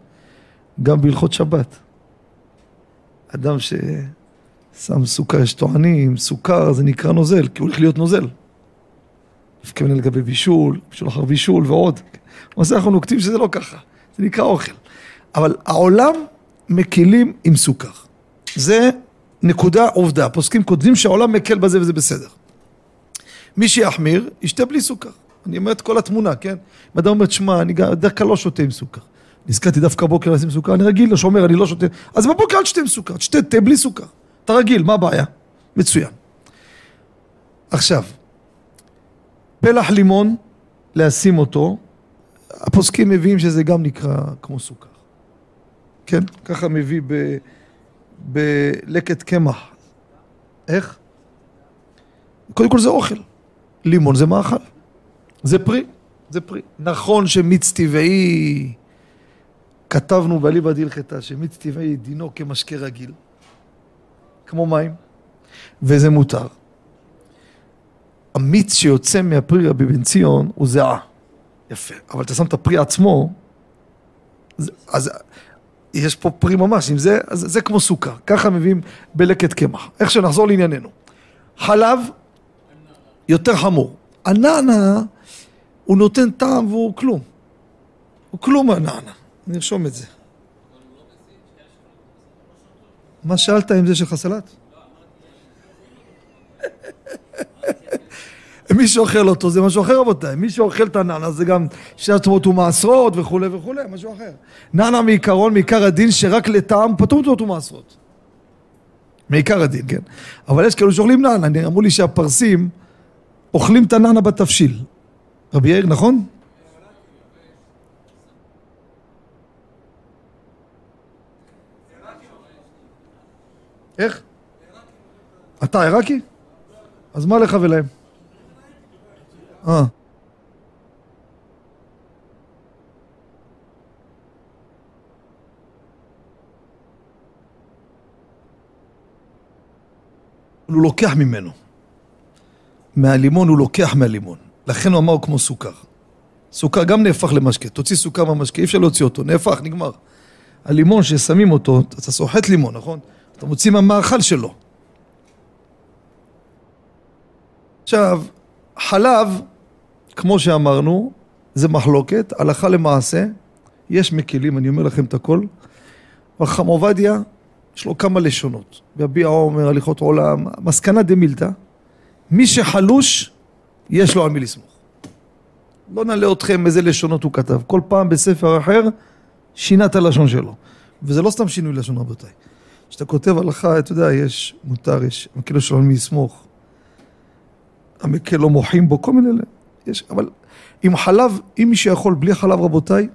גם בהלכות שבת. אדם ששם סוכר, יש טוענים, סוכר זה נקרא נוזל, כי הוא הולך להיות נוזל. מתכוון לגבי בישול, בישול אחר בישול ועוד. למעשה אנחנו נוקטים שזה לא ככה, זה נקרא אוכל. אבל העולם מקילים עם סוכר. זה נקודה עובדה. הפוסקים כותבים שהעולם מקל בזה וזה בסדר. מי שיחמיר, ישתה בלי סוכר. אני אומר את כל התמונה, כן? אם אדם אומר, תשמע, אני בדרך כלל לא שותה עם סוכר. נזכרתי דווקא בבוקר לשים סוכר, אני רגיל, שומר, אני לא שותה. אז בבוקר אל תשתה עם סוכר, תשתה תה בלי סוכר. אתה רגיל, מה הבעיה? מצוין. עכשיו, פלח לימון, לשים אותו, הפוסקים מביאים שזה גם נקרא כמו סוכר. כן? ככה מביא. בלקט קמח. איך? קודם כל זה אוכל. לימון זה מאכל. זה פרי. זה פרי. נכון שמיץ טבעי, כתבנו באליבא דהלכתא שמיץ טבעי דינו כמשקה רגיל, כמו מים, וזה מותר. המיץ שיוצא מהפרי רבי בן ציון הוא זהה. יפה. אבל אתה שם את הפרי עצמו, אז יש פה פרי ממש, אם זה, אז זה כמו סוכר. ככה מביאים בלקט קמח. איך שנחזור לענייננו. חלב, יותר חמור. הנענה, הוא נותן טעם והוא כלום. הוא כלום הנענה. נרשום את זה. מה שאלת אם זה שלך סלט? מי שאוכל אותו זה משהו אחר רבותיי, מי שאוכל את הנענה זה גם שעת ומעשרות וכולי וכולי, משהו אחר. נענה מעיקרון, מעיקר הדין שרק לטעם פטור ומעשרות. מעיקר הדין, כן. אבל יש כאלו שאוכלים נענה, אמרו לי שהפרסים אוכלים את הנענה בתבשיל. רבי יאיר, נכון? איך? אתה עיראקי? אז מה לך ולהם? אה. הוא לוקח ממנו. מהלימון הוא לוקח מהלימון. לכן הוא אמר הוא כמו סוכר. סוכר גם נהפך למשקה. תוציא סוכר מהמשקה, אי אפשר להוציא אותו, נהפך, נגמר. הלימון ששמים אותו, אתה סוחט לימון, נכון? אתה מוציא מהמאכל שלו. עכשיו, חלב, כמו שאמרנו, זה מחלוקת, הלכה למעשה, יש מקלים, אני אומר לכם את הכל. וחכם עובדיה, יש לו כמה לשונות. ביביע עומר, הליכות עולם, מסקנה דמילתא, מי שחלוש, יש לו על מי לסמוך. לא נעלה אתכם איזה לשונות הוא כתב. כל פעם בספר אחר, שינה את הלשון שלו. וזה לא סתם שינוי לשון רבותיי. כשאתה כותב הלכה, אתה יודע, יש מותר, יש מקל יש לו על מי לסמוך. המקל לא מוחים בו, כל מיני... יש, אבל עם חלב, אם מי שיכול בלי חלב רבותיי,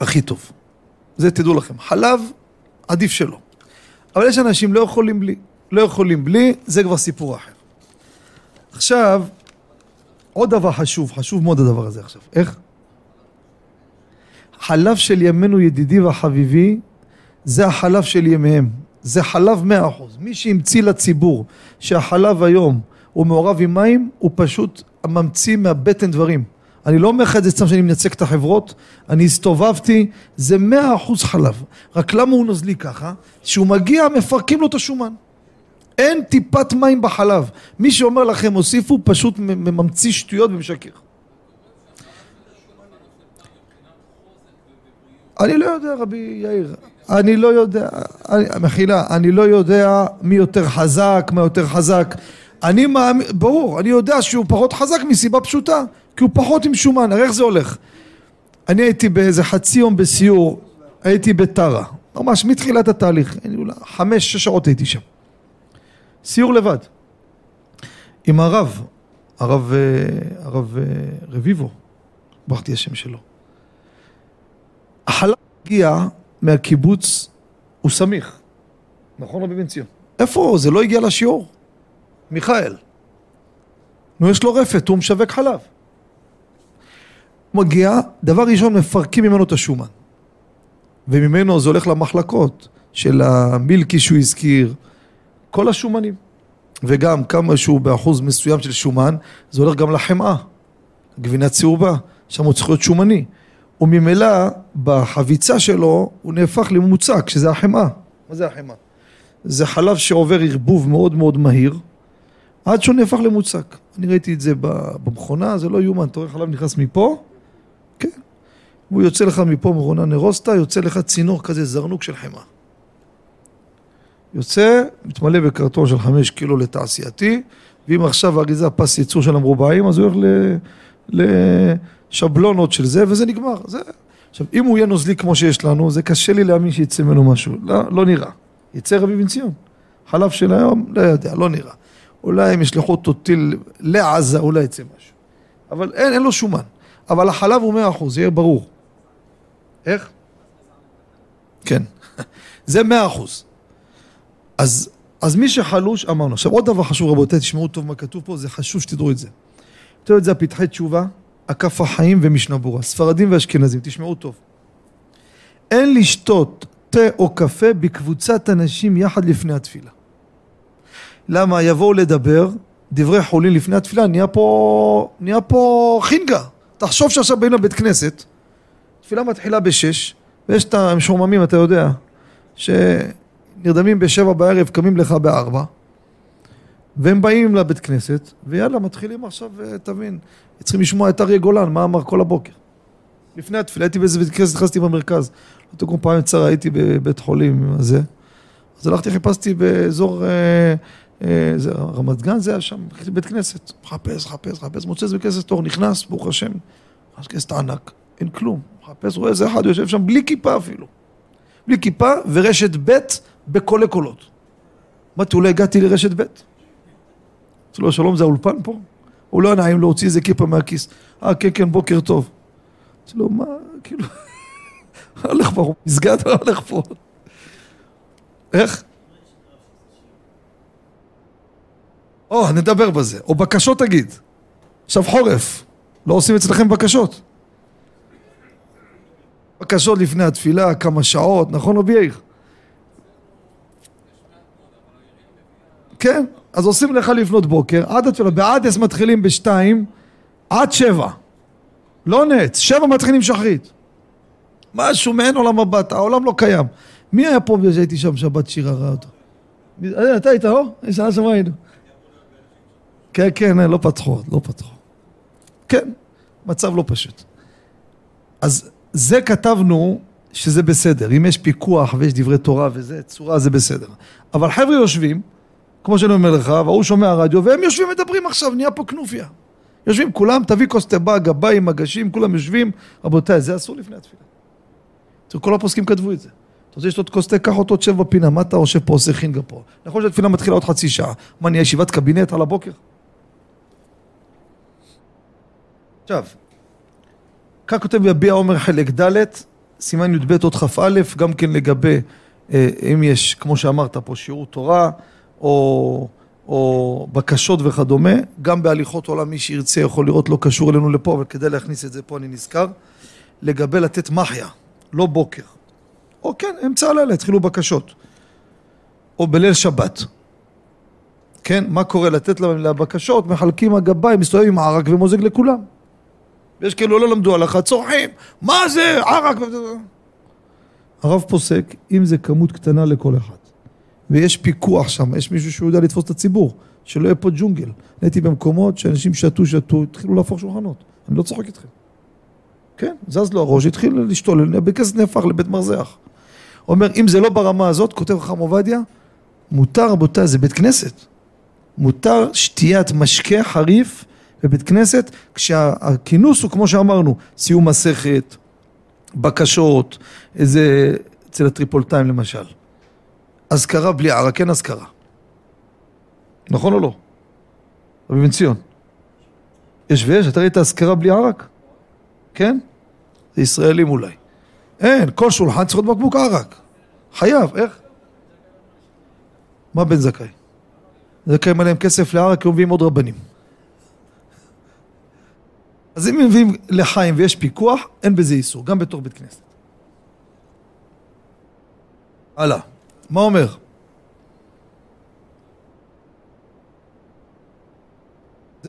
הכי טוב. זה תדעו לכם. חלב, עדיף שלא. אבל יש אנשים לא יכולים בלי. לא יכולים בלי, זה כבר סיפור אחר. עכשיו, עוד דבר חשוב, חשוב מאוד הדבר הזה עכשיו. איך? חלב של ימינו ידידי וחביבי, זה החלב של ימיהם. זה חלב מאה אחוז. מי שהמציא לציבור שהחלב היום הוא מעורב עם מים, הוא פשוט ממציא מהבטן דברים. אני לא אומר לך את זה סתם שאני מייצג את החברות, אני הסתובבתי, זה מאה אחוז חלב. רק למה הוא נוזלי ככה? כשהוא מגיע מפרקים לו את השומן. אין טיפת מים בחלב. מי שאומר לכם הוסיפו פשוט ממציא שטויות ומשקר. אני לא יודע רבי יאיר, אני לא יודע, מחילה, אני לא יודע מי יותר חזק, מה יותר חזק. אני מאמין, ברור, אני יודע שהוא פחות חזק מסיבה פשוטה, כי הוא פחות עם שומן, הרי איך זה הולך? אני הייתי באיזה חצי יום בסיור, הייתי בטרה, ממש מתחילת התהליך, חמש, שש שעות הייתי שם. סיור לבד. עם הרב, הרב, אה, הרב אה, רביבו, ברחתי השם שלו. החלב הגיע מהקיבוץ הוא סמיך, נכון רבי בן ציון? איפה? זה לא הגיע לשיעור. מיכאל. נו, יש לו רפת, הוא משווק חלב. מגיע, דבר ראשון מפרקים ממנו את השומן. וממנו זה הולך למחלקות של המילקי שהוא הזכיר, כל השומנים. וגם כמה שהוא באחוז מסוים של שומן, זה הולך גם לחמאה, גבינה צהובה, שם הוא צריך להיות שומני. וממילא בחביצה שלו הוא נהפך למוצק, שזה החמאה. מה זה החמאה? זה חלב שעובר ערבוב מאוד מאוד מהיר, עד שהוא נהפך למוצק. אני ראיתי את זה במכונה, זה לא יאומן, אתה רואה חלב נכנס מפה, כן, והוא יוצא לך מפה מכונה נרוסטה, יוצא לך צינור כזה זרנוק של חמאה. יוצא, מתמלא בקרטון של חמש קילו לתעשייתי, ואם עכשיו האריזה פס ייצור של המרובעים, אז הוא הולך. לשבלונות של זה, וזה נגמר. זה... עכשיו, אם הוא יהיה נוזלי כמו שיש לנו, זה קשה לי להאמין שיצא ממנו משהו. לא, לא נראה. יצא רבי בן ציון. חלב של היום, לא יודע, לא נראה. אולי הם ישלחו אותו טיל לעזה, אולי יצא משהו. אבל אין, אין לו שומן. אבל החלב הוא מאה אחוז, יהיה ברור. איך? כן. זה מאה אחוז. אז, אז מי שחלוש, אמרנו. עכשיו עוד דבר חשוב רבותיי, תשמעו טוב מה כתוב פה, זה חשוב שתדעו את זה. כתוב את זה הפתחי תשובה, הכף החיים ומשנה ברורה, ספרדים ואשכנזים, תשמעו טוב. אין לשתות תה או קפה בקבוצת אנשים יחד לפני התפילה. למה? יבואו לדבר, דברי חולין לפני התפילה, נהיה פה, נהיה פה חינגה. תחשוב שעכשיו באים לבית כנסת, תפילה מתחילה בשש, ויש את המשועממים, אתה יודע, שנרדמים בשבע בערב, קמים לך בארבע, והם באים לבית כנסת, ויאללה, מתחילים עכשיו, אה, תבין, צריכים לשמוע את אריה גולן, מה אמר כל הבוקר. לפני התפילה, הייתי באיזה בית כנסת, נכנסתי במרכז. לא תקום פעם צרה, הייתי בבית חולים הזה. אז הלכתי, חיפשתי באזור אה, זה, רמת גן, זה היה שם, בית כנסת. מחפש, מחפש, מחפש, מוצא איזה כנסת אור, נכנס, ברוך השם. נכנס כנסת ענק, אין כלום. מחפש, רואה איזה אחד יושב שם בלי כיפה אפילו. בלי כיפה ורשת ב' בקולי קולות. אמרתי, אולי הגעתי לרשת ב'. אמרתי לו, שלום, זה האולפן פה? הוא לא נעים להוציא איזה כיפה מהכיס. אה, כן, כן, בוקר טוב. אמרתי לו, מה, כאילו, הולך פה, מסגד הולך פה. איך? או, נדבר בזה. או בקשות תגיד. עכשיו חורף, לא עושים אצלכם בקשות. בקשות לפני התפילה, כמה שעות, נכון רבי יאיר? כן, אז עושים לך לפנות בוקר, עד התפילה, בעדס מתחילים בשתיים, עד שבע. לא נץ, שבע מתחילים שחרית. משהו מעין עולם הבא, העולם לא קיים. מי היה פה כשהייתי שם שבת שירה ראה אותו? אה, אתה היית, לא? שנה שעברה היינו. כן, כן, לא פתחו, לא פתחו. כן, מצב לא פשוט. אז זה כתבנו שזה בסדר. אם יש פיקוח ויש דברי תורה וזה, צורה זה בסדר. אבל חבר'ה יושבים, כמו שאני אומר לך, והוא שומע רדיו, והם יושבים ומדברים עכשיו, נהיה פה כנופיה. יושבים כולם, תביא כוס תבה, גביים, מגשים, כולם יושבים. רבותיי, זה אסור לפני התפילה. כל הפוסקים כתבו את זה. אתה רוצה לשתות כוס תה, קח אותו, תשב בפינה, מה אתה יושב פה, עושה חינגה פה? נכון שהתפילה מתחילה עוד חצי שעה. מה, נהיה ישיבת קבינט על הבוקר? עכשיו, כך כותב יביע עומר חלק ד', סימן י"ב עוד כ"א, גם כן לגבי אה, אם יש, כמו שאמרת פה, שיעור תורה או, או בקשות וכדומה, גם בהליכות עולם מי שירצה יכול לראות, לא קשור אלינו לפה, אבל כדי להכניס את זה פה אני נזכר. לגבי לתת מחיה, לא בוקר. או כן, אמצע הלילה התחילו בקשות. או בליל שבת. כן, מה קורה? לתת לבקשות, מחלקים הגביים, מסתובב עם ערק ומוזג לכולם. יש כאילו לא למדו הלכה, צורחים, מה זה, ערק? הרב פוסק, אם זה כמות קטנה לכל אחד, ויש פיקוח שם, יש מישהו שהוא יודע לתפוס את הציבור, שלא יהיה פה ג'ונגל. הייתי במקומות שאנשים שתו, שתו, התחילו להפוך שולחנות. אני לא צוחק איתכם. כן, זז לו הראש, התחיל להשתולל, בכסף נהפך לבית מרזח. אומר, אם זה לא ברמה הזאת, כותב חכם עובדיה, מותר רבותיי, זה בית כנסת. מותר שתיית משקה חריף בבית כנסת, כשהכינוס הוא כמו שאמרנו, סיום מסכת, בקשות, איזה, אצל הטריפולטאים למשל. אזכרה בלי ערק, כן אזכרה. נכון או לא? רבי בן ציון. יש ויש, אתה ראית אזכרה בלי ערק? כן? זה ישראלים אולי. אין, כל שולחן צריך להיות בקבוק ערק. חייב, איך? מה בן זכאי? זכאים עליהם כסף לערק, הם מביאים עוד רבנים. אז אם מביאים לחיים ויש פיקוח, אין בזה איסור, גם בתור בית כנסת. הלאה, מה אומר?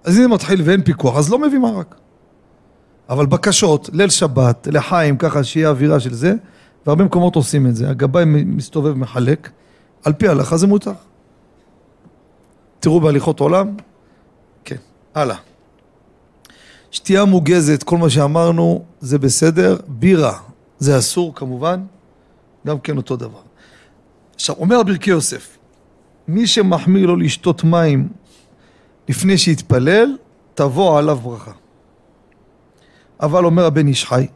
אז אם זה מתחיל ואין פיקוח, אז לא מביאים ערק. אבל בקשות, ליל שבת, לחיים, ככה שיהיה אווירה של זה, והרבה מקומות עושים את זה. הגבאי מסתובב מחלק, על פי ההלכה זה מותר. תראו בהליכות עולם, כן, הלאה. שתייה מוגזת, כל מה שאמרנו, זה בסדר. בירה, זה אסור כמובן, גם כן אותו דבר. עכשיו, אומר הברכי יוסף, מי שמחמיר לו לשתות מים לפני שיתפלל, תבוא עליו ברכה. אבל אומר הבן איש חי,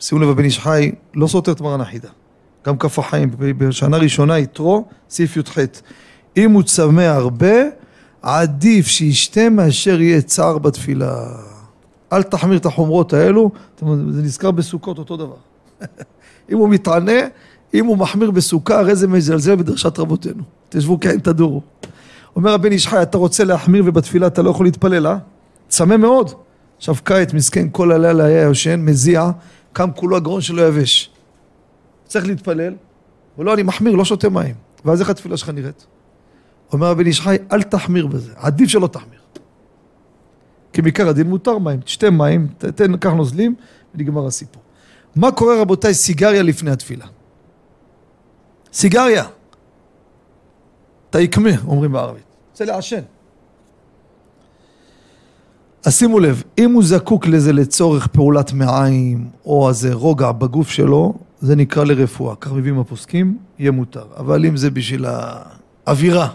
שימו לב, הבן איש חי לא סותר את מרן החידה. גם כף החיים, בשנה ראשונה יתרו, סעיף י"ח. אם הוא צמא הרבה, עדיף שישתה מאשר יהיה צער בתפילה. אל תחמיר את החומרות האלו, זה נזכר בסוכות אותו דבר. אם הוא מתענה, אם הוא מחמיר בסוכה, הרי זה מזלזל בדרשת רבותינו. תשבו כן, תדורו. אומר הבן איש חי, אתה רוצה להחמיר ובתפילה אתה לא יכול להתפלל, אה? צמא מאוד. עכשיו קיץ, מסכן, כל הלילה היה יושן, מזיע, קם כולו הגרון שלו יבש. צריך להתפלל, ולא, אני מחמיר, לא שותה מים. ואז איך התפילה שלך נראית? אומר הבן איש חי, אל תחמיר בזה, עדיף שלא תחמיר. כי מעיקר הדין מותר מים, תשתה מים, תן, קח נוזלים, ונגמר הסיפור. מה קורה רבותיי, סיגריה לפני התפילה? סיגריה. תיקמה, אומרים בערבית. רוצה לעשן. אז שימו לב, אם הוא זקוק לזה לצורך פעולת מעיים או איזה רוגע בגוף שלו, זה נקרא לרפואה. כך מביאים הפוסקים, יהיה מותר. אבל אם זה בשביל האווירה,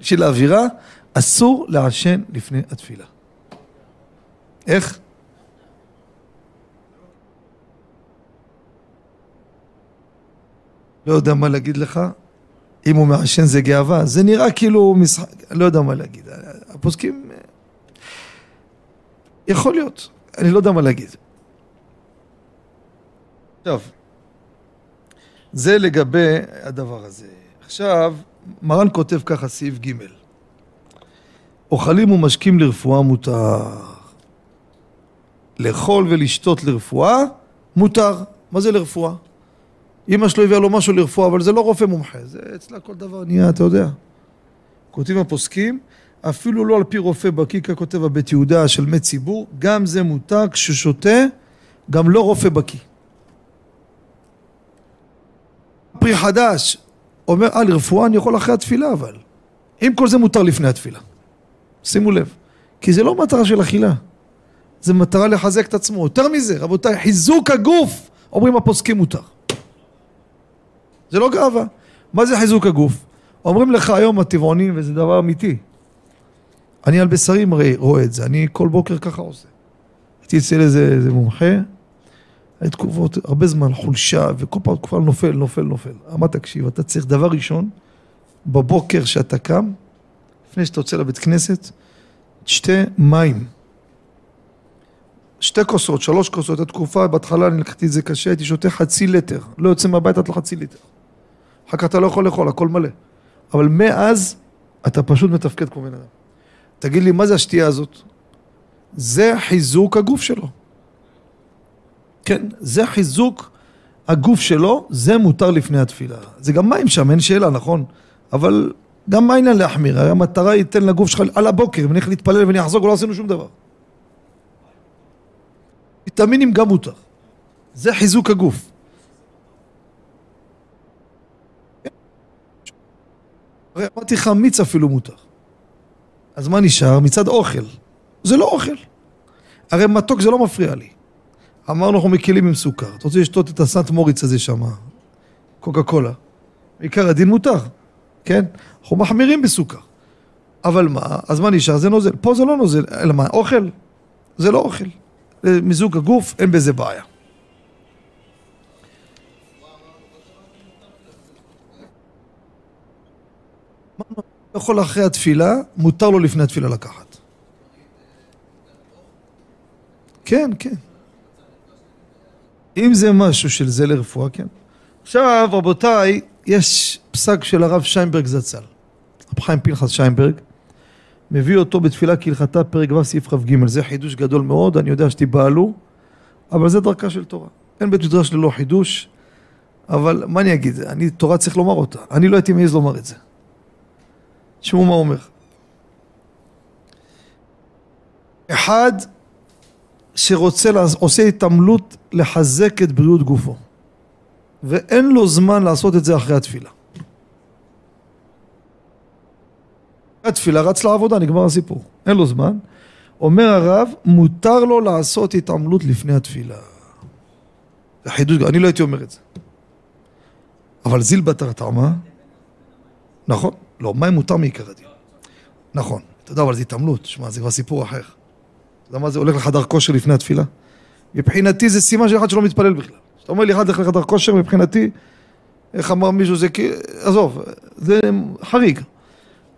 בשביל האווירה, אסור לעשן לפני התפילה. איך? לא יודע מה להגיד לך, אם הוא מעשן זה גאווה, זה נראה כאילו משחק, לא יודע מה להגיד. הפוסקים, יכול להיות, אני לא יודע מה להגיד. טוב, זה לגבי הדבר הזה. עכשיו, מרן כותב ככה, סעיף ג' אוכלים ומשקים לרפואה מותר. לאכול ולשתות לרפואה מותר. מה זה לרפואה? אמא שלו הביאה לו משהו לרפואה, אבל זה לא רופא מומחה, זה אצלה כל דבר נהיה, אתה יודע. כותבים הפוסקים, אפילו לא על פי רופא בקיא, ככותב הבית יהודה של מת ציבור, גם זה מותר כששותה, גם לא רופא בקיא. פרי חדש, אומר, אה, לרפואה אני יכול אחרי התפילה אבל. אם כל זה מותר לפני התפילה. שימו לב. כי זה לא מטרה של אכילה. זה מטרה לחזק את עצמו. יותר מזה, רבותיי, חיזוק הגוף, אומרים הפוסקים מותר. זה לא גאווה. מה זה חיזוק הגוף? אומרים לך היום הטבעונים, וזה דבר אמיתי. אני על בשרי רואה את זה, אני כל בוקר ככה עושה. הייתי אצל איזה, איזה מומחה, היו תקופות, הרבה זמן, חולשה, וכל פעם תקופה נופל, נופל, נופל. אמר, תקשיב, אתה צריך דבר ראשון, בבוקר שאתה קם, לפני שאתה יוצא לבית כנסת, תשתה מים. שתי כוסות, שלוש כוסות, התקופה, בהתחלה אני לקחתי את זה קשה, הייתי שותה חצי ליטר, לא יוצא מהבית עד לחצי ליטר. אחר כך אתה לא יכול לאכול, הכל מלא. אבל מאז, אתה פשוט מתפקד כמו בן אדם. תגיד לי, מה זה השתייה הזאת? זה חיזוק הגוף שלו. כן, זה חיזוק הגוף שלו, זה מותר לפני התפילה. זה גם מים שם, אין שאלה, נכון? אבל גם מה העניין להחמיר? הרי המטרה היא תן לגוף שלך על הבוקר, ונלך להתפלל ואני אחזור ולא עשינו שום דבר. ויטמינים גם מותר. זה חיזוק הגוף. הרי אמרתי לך מיץ אפילו מותר. אז מה נשאר? מצד אוכל. זה לא אוכל. הרי מתוק זה לא מפריע לי. אמרנו אנחנו מקלים עם סוכר. אתה רוצה לשתות את הסנט מוריץ הזה שם, קוקה קולה. עיקר הדין מותר, כן? אנחנו מחמירים בסוכר. אבל מה? אז מה נשאר? זה נוזל. פה זה לא נוזל, אלא מה? אוכל? זה לא אוכל. זה מיזוג הגוף, אין בזה בעיה. יכול אחרי התפילה, מותר לו לפני התפילה לקחת. כן, כן. אם זה משהו של זה לרפואה, כן. עכשיו, רבותיי, יש פסק של הרב שיינברג זצ"ל. רב חיים פנחס שיינברג, מביא אותו בתפילה כהלכתה פרק ו' סעיף כ"ג. זה חידוש גדול מאוד, אני יודע שתיבהלו, אבל זה דרכה של תורה. אין בית מדרש ללא חידוש, אבל מה אני אגיד, אני, תורה צריך לומר אותה. אני לא הייתי מעז לומר את זה. תשמעו מה אומר. אחד שרוצה, עושה התעמלות לחזק את בריאות גופו ואין לו זמן לעשות את זה אחרי התפילה. התפילה רץ לעבודה, נגמר הסיפור. אין לו זמן. אומר הרב, מותר לו לעשות התעמלות לפני התפילה. זה חידוש, אני לא הייתי אומר את זה. אבל זיל בתר טעמה, נכון, לא, מים מותר מעיקר הדין. נכון, אתה יודע, אבל זה התעמלות, שמע, זה כבר סיפור אחר. אתה יודע מה זה הולך לחדר כושר לפני התפילה? מבחינתי זה סימן של אחד שלא מתפלל בכלל. כשאתה אומר לי אחד הולך לחדר כושר, מבחינתי, איך אמר מישהו, זה כאילו, עזוב, זה חריג.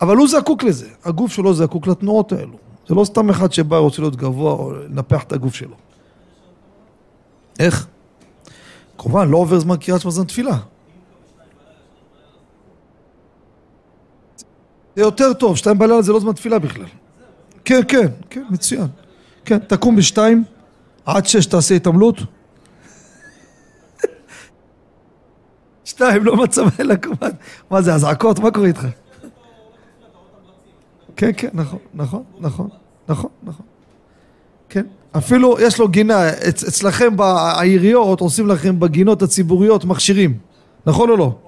אבל הוא זקוק לזה, הגוף שלו זקוק לתנועות האלו. זה לא סתם אחד שבא רוצה להיות גבוה או לנפח את הגוף שלו. איך? כמובן, לא עובר זמן קריאת שמע זמן תפילה. זה יותר טוב, שתיים בלילה זה לא זמן תפילה בכלל. כן, כן, כן, מצוין. כן, תקום בשתיים, עד שש תעשה התעמלות. שתיים, לא מצב אלא כמובן. מה זה, אזעקות? מה קורה איתך? כן, כן, נכון, נכון, נכון, נכון, נכון. כן, אפילו יש לו גינה, אצ, אצלכם בעיריות עושים לכם בגינות הציבוריות מכשירים, נכון או לא?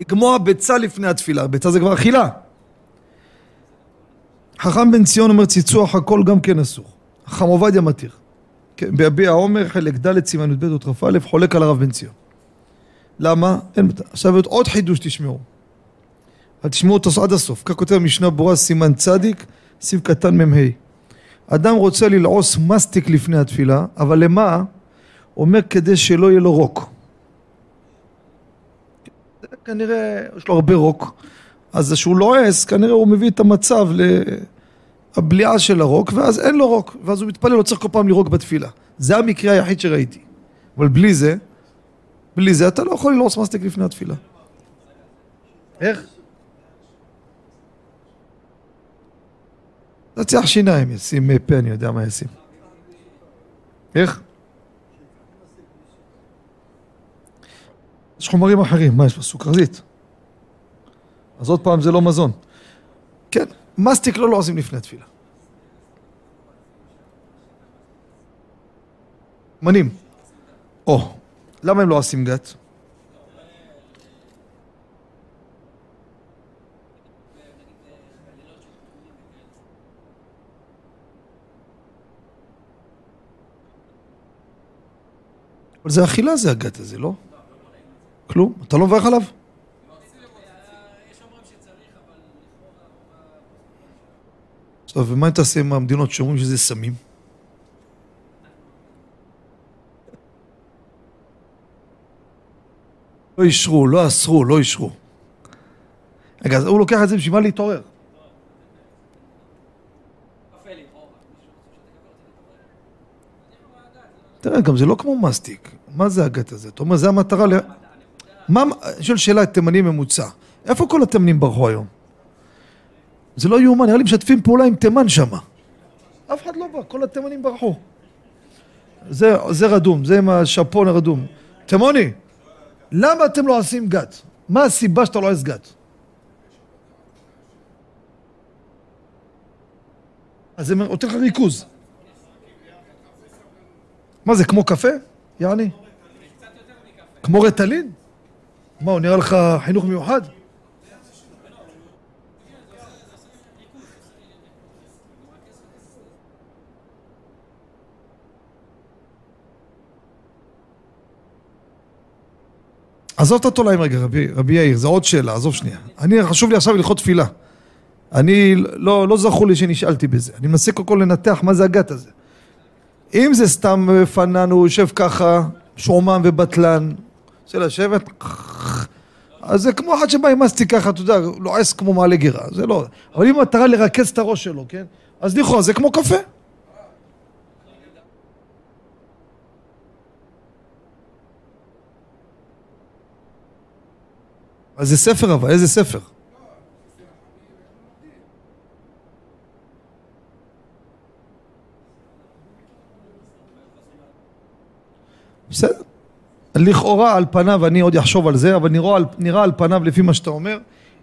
לגמוע ביצה לפני התפילה, ביצה זה כבר אכילה. חכם בן ציון אומר ציצוח הכל גם כן אסור. חכם עובדיה מתיר. כן, ביביע עומר חלק ד' סימן י"ב עוד כ"א חולק על הרב בן ציון. למה? אין, עכשיו עוד חידוש תשמעו. אבל תשמעו אותו עד הסוף. כך כותב משנה ברורה סימן צדיק, סעיף קטן מ"ה. אדם רוצה ללעוס מסטיק לפני התפילה, אבל למה? אומר כדי שלא יהיה לו רוק. כנראה יש לו הרבה רוק, אז כשהוא לועס, כנראה הוא מביא את המצב לבליעה של הרוק, ואז אין לו רוק, ואז הוא מתפלל, לא צריך כל פעם לירוק בתפילה. זה המקרה היחיד שראיתי. אבל בלי זה, בלי זה אתה לא יכול ללעוס מסטיק לפני התפילה. איך? נצח שיניים, ישים פה, אני יודע מה ישים. איך? יש חומרים אחרים, מה יש פה? סוכרזית. אז עוד פעם זה לא מזון. כן, מסטיק לא לא עושים לפני התפילה. מנים. או, למה הם לא עושים גת? אבל זה אכילה זה הגת הזה, לא? כלום? אתה לא מברך עליו? עכשיו, ומה תעשה עם המדינות שאומרים שזה סמים? לא אישרו, לא אסרו, לא אישרו. רגע, אז הוא לוקח את זה בשביל מה להתעורר? תראה, גם זה לא כמו מסטיק. מה זה הגת הזה? אתה אומר, זה המטרה ל... מה, אני שואל שאלה, תימני ממוצע. איפה כל התימנים ברחו היום? זה לא יאומן, נראה לי משתפים פעולה עם תימן שמה. אף אחד לא בא, כל התימנים ברחו. זה, זה רדום, זה עם השפון הרדום. תימוני, למה אתם לא עושים גת? מה הסיבה שאתה לא עושה גת? אז זה נותן לך ריכוז. מה זה, כמו קפה? יעני? כמו רטלין? מה, הוא נראה לך חינוך מיוחד? עזוב את התולעים רגע, רבי, רבי יאיר, זו עוד שאלה, עזוב שנייה. אני, חשוב לי עכשיו הלכות תפילה. אני, לא, לא זכור לי שנשאלתי בזה. אני מנסה קודם כל לנתח מה זה הגת הזה. אם זה סתם פנן, הוא יושב ככה, שועמם ובטלן, רוצה לשבת, אז זה כמו אחד שבא עם מסטיק ככה, אתה יודע, לועס כמו מעלה גירה, זה לא... אבל אם המטרה לרכז את הראש שלו, כן? אז לכאורה זה כמו קפה. אז זה ספר אבל, איזה ספר? בסדר. לכאורה על פניו, אני עוד אחשוב על זה, אבל נראה נראה על פניו לפי מה שאתה אומר,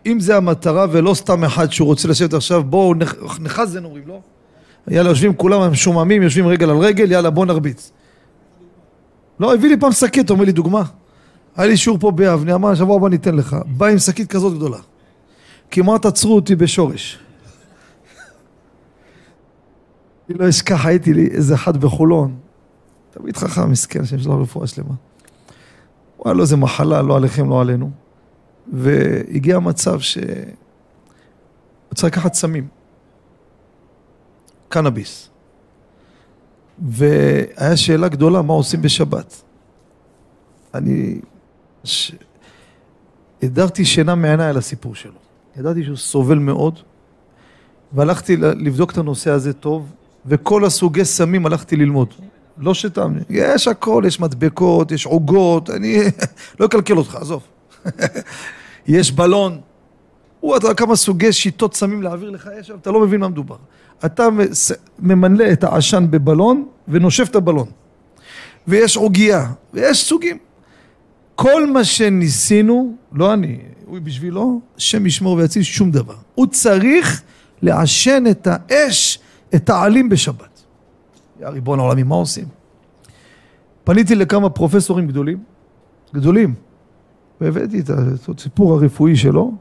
אם זה המטרה ולא סתם אחד שהוא רוצה לשבת עכשיו, בואו נחזן אומרים, לא? יאללה, יושבים כולם משוממים, יושבים רגל על רגל, יאללה בואו נרביץ. לא, הביא לי פעם שקית, אומר לי דוגמה. היה לי שיעור פה ביבנה, אמר שבוע הבא ניתן לך. בא עם שקית כזאת גדולה. כמעט עצרו אותי בשורש. אני לא אשכח, הייתי לי איזה אחד בחולון. תמיד חכם, מסכן, שיש לו רפואה שלמה. הוא היה לו איזה מחלה, לא עליכם, לא עלינו. והגיע מצב ש... הוא צריך לקחת סמים. קנאביס. והיה שאלה גדולה, מה עושים בשבת? אני ש... הדרתי שינה מעיניי על הסיפור שלו. ידעתי שהוא סובל מאוד, והלכתי לבדוק את הנושא הזה טוב, וכל הסוגי סמים הלכתי ללמוד. לא שטעם, יש הכל, יש מדבקות, יש עוגות, אני לא אקלקל אותך, עזוב. יש בלון. הוא, אתה כמה סוגי שיטות סמים להעביר לך יש, אתה לא מבין מה מדובר. אתה ממלא את העשן בבלון ונושף את הבלון. ויש עוגייה, ויש סוגים. כל מה שניסינו, לא אני, הוא בשבילו, השם ישמור ויציל שום דבר. הוא צריך לעשן את האש, את העלים בשבת. יא ריבון העולמי, מה עושים? פניתי לכמה פרופסורים גדולים, גדולים, והבאתי את הסיפור הרפואי שלו.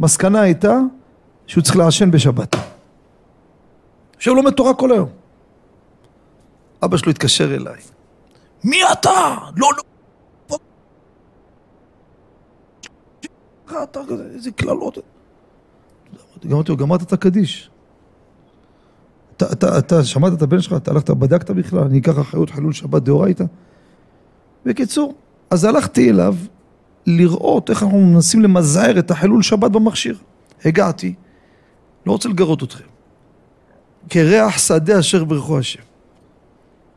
מסקנה הייתה שהוא צריך לעשן בשבת. יושב לומד תורה כל היום. אבא שלו התקשר אליי. מי אתה? לא, לא. אתה, איזה קללות. אמרתי לו, גמרת את הקדיש. אתה, אתה, אתה שמעת את הבן שלך? אתה הלכת, בדקת בכלל? אני אקח אחריות חילול שבת דאורייתא? בקיצור, אז הלכתי אליו לראות איך אנחנו מנסים למזער את החילול שבת במכשיר. הגעתי, לא רוצה לגרות אתכם. כריח שדה אשר ברכו השם.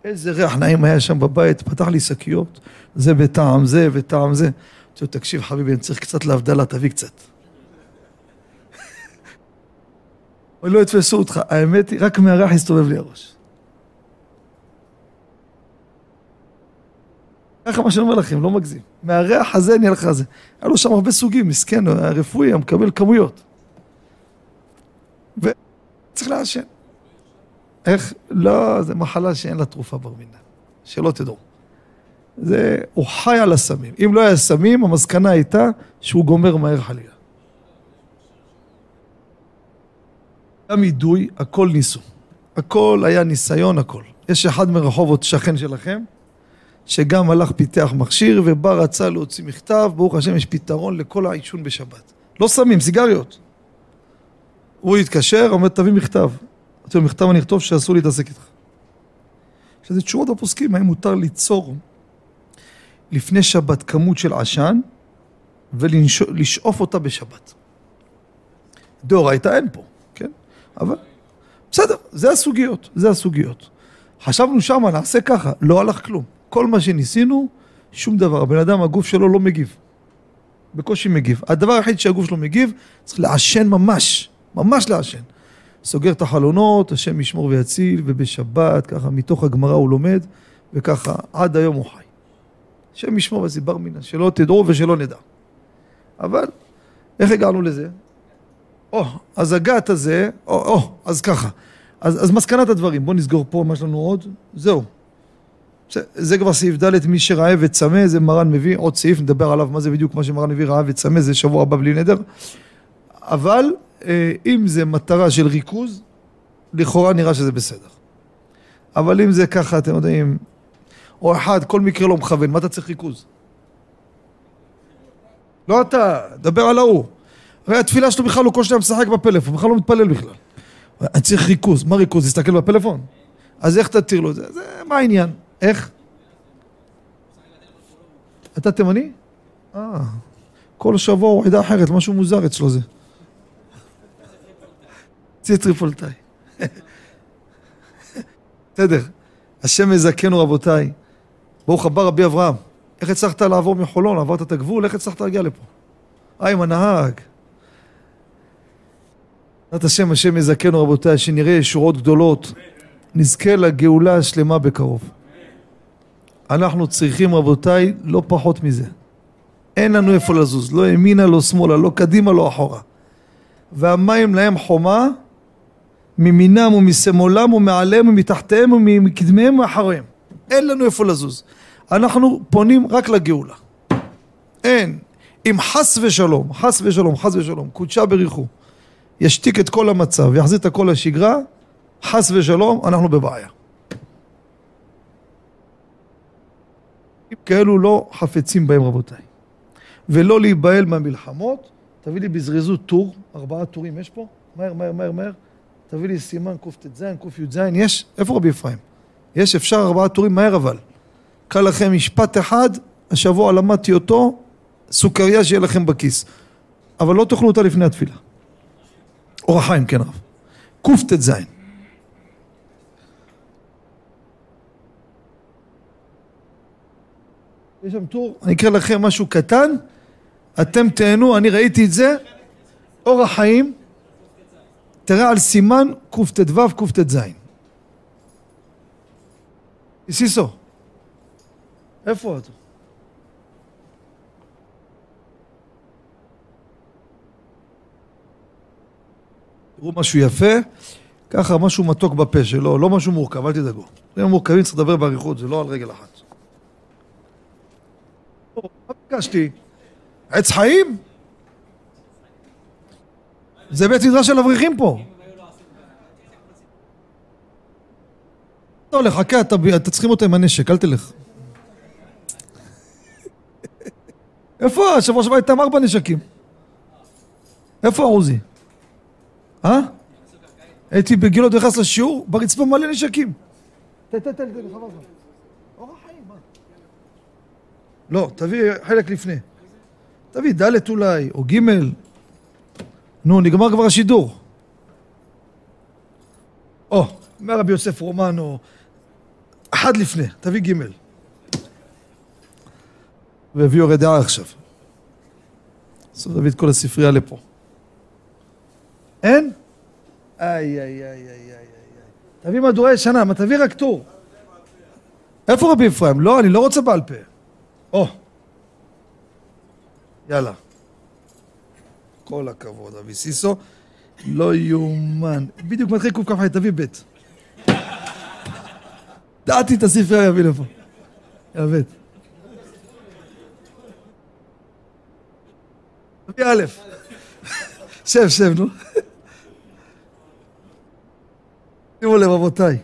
איזה ריח נעים היה שם בבית, פתח לי שקיות, זה בטעם זה וטעם זה. אמרתי לו, תקשיב חביבי, אני צריך קצת להבדלה, תביא קצת. לא יתפסו אותך, האמת היא, רק מהריח הסתובב לי הראש. ככה מה שאני אומר לכם, לא מגזים. מהריח הזה נהיה לך זה. היה לו שם הרבה סוגים, מסכן, הרפואי, המקבל כמויות. וצריך לעשן. איך? לא, זה מחלה שאין לה תרופה בר מינה. שלא תדעו. זה, הוא חי על הסמים. אם לא היה סמים, המסקנה הייתה שהוא גומר מהר חלילה. גם אידוי, הכל ניסו. הכל היה ניסיון, הכל. יש אחד מרחובות שכן שלכם, שגם הלך פיתח מכשיר ובא רצה להוציא מכתב, ברוך השם יש פתרון לכל העישון בשבת. לא סמים, סיגריות. הוא התקשר, אומר תביא מכתב. אמרתי לו מכתב אני אכתוב שאסור להתעסק איתך. יש לזה תשובות בפוסקים, האם מותר ליצור לפני שבת כמות של עשן ולשאוף אותה בשבת. דאורייתא אין פה, כן? אבל בסדר, זה הסוגיות, זה הסוגיות. חשבנו שמה, נעשה ככה, לא הלך כלום. כל מה שניסינו, שום דבר. הבן אדם, הגוף שלו לא מגיב. בקושי מגיב. הדבר היחיד שהגוף שלו מגיב, צריך לעשן ממש. ממש לעשן. סוגר את החלונות, השם ישמור ויציל, ובשבת, ככה מתוך הגמרא הוא לומד, וככה עד היום הוא חי. השם ישמור ויציל בר מינא, שלא תדעו ושלא נדע. אבל, איך הגענו לזה? או, אז הגת הזה, או, או, אז ככה. אז, אז מסקנת הדברים, בואו נסגור פה, מה יש לנו עוד? זהו. זה, זה כבר סעיף ד', מי שרעב וצמא, זה מרן מביא עוד סעיף, נדבר עליו מה זה בדיוק מה שמרן מביא רעב וצמא, זה שבוע הבא בלי נדר. אבל אה, אם זה מטרה של ריכוז, לכאורה נראה שזה בסדר. אבל אם זה ככה, אתם יודעים, או אחד, כל מקרה לא מכוון, מה אתה צריך ריכוז? לא אתה, דבר על ההוא. הרי התפילה שלו בכלל הוא כל שניה משחק בפלאפון, בכלל לא מתפלל בכלל. אני צריך ריכוז, מה ריכוז? להסתכל בפלאפון? אז איך תתיר לו את זה? זה מה העניין? איך? אתה תימני? אה, כל שבוע הוא עדה אחרת, משהו מוזר אצלו זה. צי טריפולטאי. בסדר, השם יזכנו רבותיי. ברוך הבא רבי אברהם. איך הצלחת לעבור מחולון? עברת את הגבול? איך הצלחת להגיע לפה? אה, עם הנהג. בעזרת השם, השם יזכנו רבותיי, שנראה ישורות גדולות. נזכה לגאולה השלמה בקרוב. אנחנו צריכים רבותיי לא פחות מזה. אין לנו איפה לזוז, לא ימינה, לא שמאלה, לא קדימה, לא אחורה. והמים להם חומה ממינם ומשמאלם ומעליהם ומתחתיהם ומקדמיהם ומאחריהם. אין לנו איפה לזוז. אנחנו פונים רק לגאולה. אין. אם חס ושלום, חס ושלום, חס ושלום, קודשה בריחו, ישתיק את כל המצב, יחזיר את הכל לשגרה, חס ושלום, אנחנו בבעיה. כאלו לא חפצים בהם רבותיי. ולא להיבהל מהמלחמות, תביא לי בזריזות טור, ארבעה טורים יש פה? מהר, מהר, מהר, מהר. תביא לי סימן קטז, קי"ז, יש? איפה רבי אפרים? יש, אפשר ארבעה טורים מהר אבל. קל לכם משפט אחד, השבוע למדתי אותו, סוכריה שיהיה לכם בכיס. אבל לא תאכלו אותה לפני התפילה. אור החיים, כן רב. קטז. יש שם טור, אני אקרא לכם משהו קטן, אתם תהנו, אני ראיתי את זה, אור החיים, תראה על סימן קט"ו, קט"ז. סיסו, איפה אתה? תראו משהו יפה, ככה משהו מתוק בפה שלו, לא משהו מורכב, אל תדאגו. אם מורכבים צריך לדבר באריכות, זה לא על רגל אחת. מה ביקשתי? עץ חיים? זה בית מדרש של אברכים פה. לא, לחכה, אתה צריכים אותו עם הנשק, אל תלך. איפה? השבוע שבוע הייתם ארבע נשקים. איפה עוזי? אה? הייתי בגילות נכנס לשיעור, ברצפה מלא נשקים. תן, תן, תן, תן, חבל אורח חיים, מה? לא, תביא חלק לפני. תביא ד' אולי, או ג'. נו, נגמר כבר השידור. או, אומר רבי יוסף רומנו, אחד לפני, תביא ג'. והביאו הרי דעה עכשיו. אסור להביא את כל הספרייה לפה. אין? איי, איי, איי, איי, איי, איי. תביא מהדורי שנה, מה תביא רק טור. איפה רבי אפרים? לא, אני לא רוצה בעל פה. או. יאללה. כל הכבוד, אבי סיסו. לא יאומן. בדיוק מתחיל קכ"ח, תביא ב'. דעתי את הספרייה יביא לפה. יביא. תביא א'. שב, שב, נו. שימו לב, רבותיי.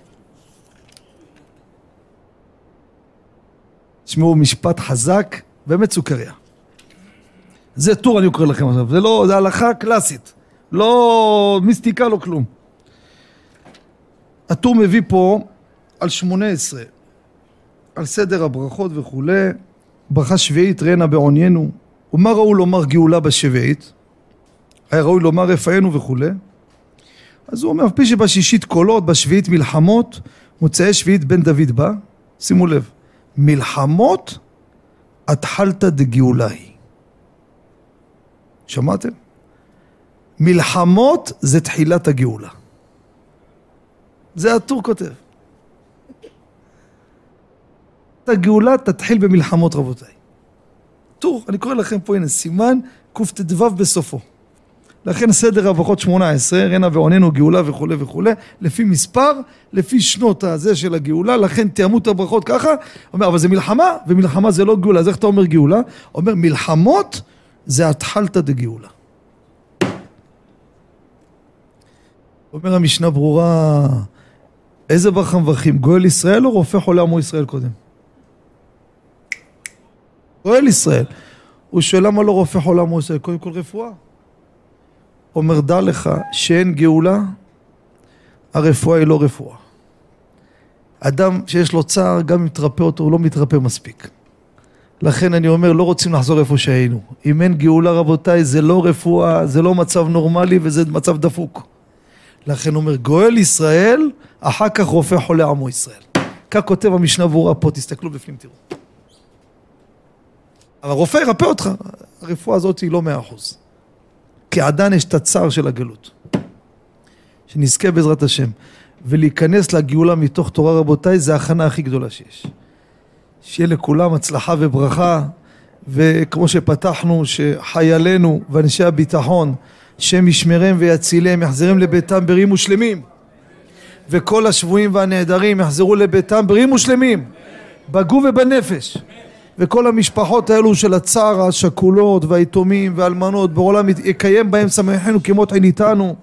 תשמעו, משפט חזק, באמת סוכריה. זה טור אני קורא לכם עכשיו, זה לא, זה הלכה קלאסית. לא מיסטיקה, לא כלום. הטור מביא פה על שמונה עשרה, על סדר הברכות וכולי, ברכה שביעית ראנה בעוניינו, ומה ראוי לומר גאולה בשביעית? היה ראוי לומר רפאנו וכולי. אז הוא אומר, פי שבשישית קולות, בשביעית מלחמות, מוצאי שביעית בן דוד בא, שימו לב, מלחמות התחלתא דגאולה היא. שמעתם? מלחמות זה תחילת הגאולה. זה הטור כותב. הגאולה תתחיל במלחמות רבותיי. טור, אני קורא לכם פה הנה סימן קט"ו בסופו. לכן סדר הברכות 18, רנה ועוננו גאולה וכולי וכולי, לפי מספר, לפי שנות הזה של הגאולה, לכן תיאמו את הברכות ככה, אומר אבל זה מלחמה, ומלחמה זה לא גאולה, אז איך אתה אומר גאולה? אומר מלחמות זה התחלתא דגאולה. אומר המשנה ברורה, איזה ברכה מברכים, גואל ישראל או רופא חולה עמו ישראל קודם? גואל ישראל. הוא שואל למה לא רופא חולה עמו ישראל? קודם כל רפואה. אומר דע לך שאין גאולה, הרפואה היא לא רפואה. אדם שיש לו צער, גם אם תרפא אותו, הוא לא מתרפא מספיק. לכן אני אומר, לא רוצים לחזור איפה שהיינו. אם אין גאולה רבותיי, זה לא רפואה, זה לא מצב נורמלי וזה מצב דפוק. לכן הוא אומר, גואל ישראל, אחר כך רופא חולה עמו ישראל. כך כותב המשנה ברורה פה, תסתכלו בפנים, תראו. הרופא ירפא אותך, הרפואה הזאת היא לא מאה אחוז. כי עדיין יש את הצער של הגלות. שנזכה בעזרת השם. ולהיכנס לגאולה מתוך תורה רבותיי, זה ההכנה הכי גדולה שיש. שיהיה לכולם הצלחה וברכה, וכמו שפתחנו, שחיילינו ואנשי הביטחון, שם ישמרם ויצילם, יחזרם לביתם בריאים ושלמים. וכל השבויים והנעדרים יחזרו לביתם בריאים ושלמים, בגוף ובנפש. וכל המשפחות האלו של הצער, השכולות והיתומים והאלמנות בעולם יקיים בהם שמחנו כמות עין איתנו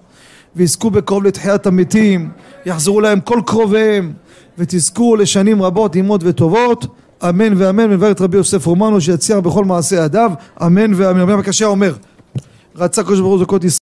ויזכו בקרוב לתחיית המתים יחזרו להם כל קרוביהם ותזכו לשנים רבות נעימות וטובות. אמן ואמן. מבאר את רבי יוסף רומנו שיצליח בכל מעשה ידיו. אמן ואמן. רבי המקשר אומר. רצה קדוש ברוך הוא זכות ישראל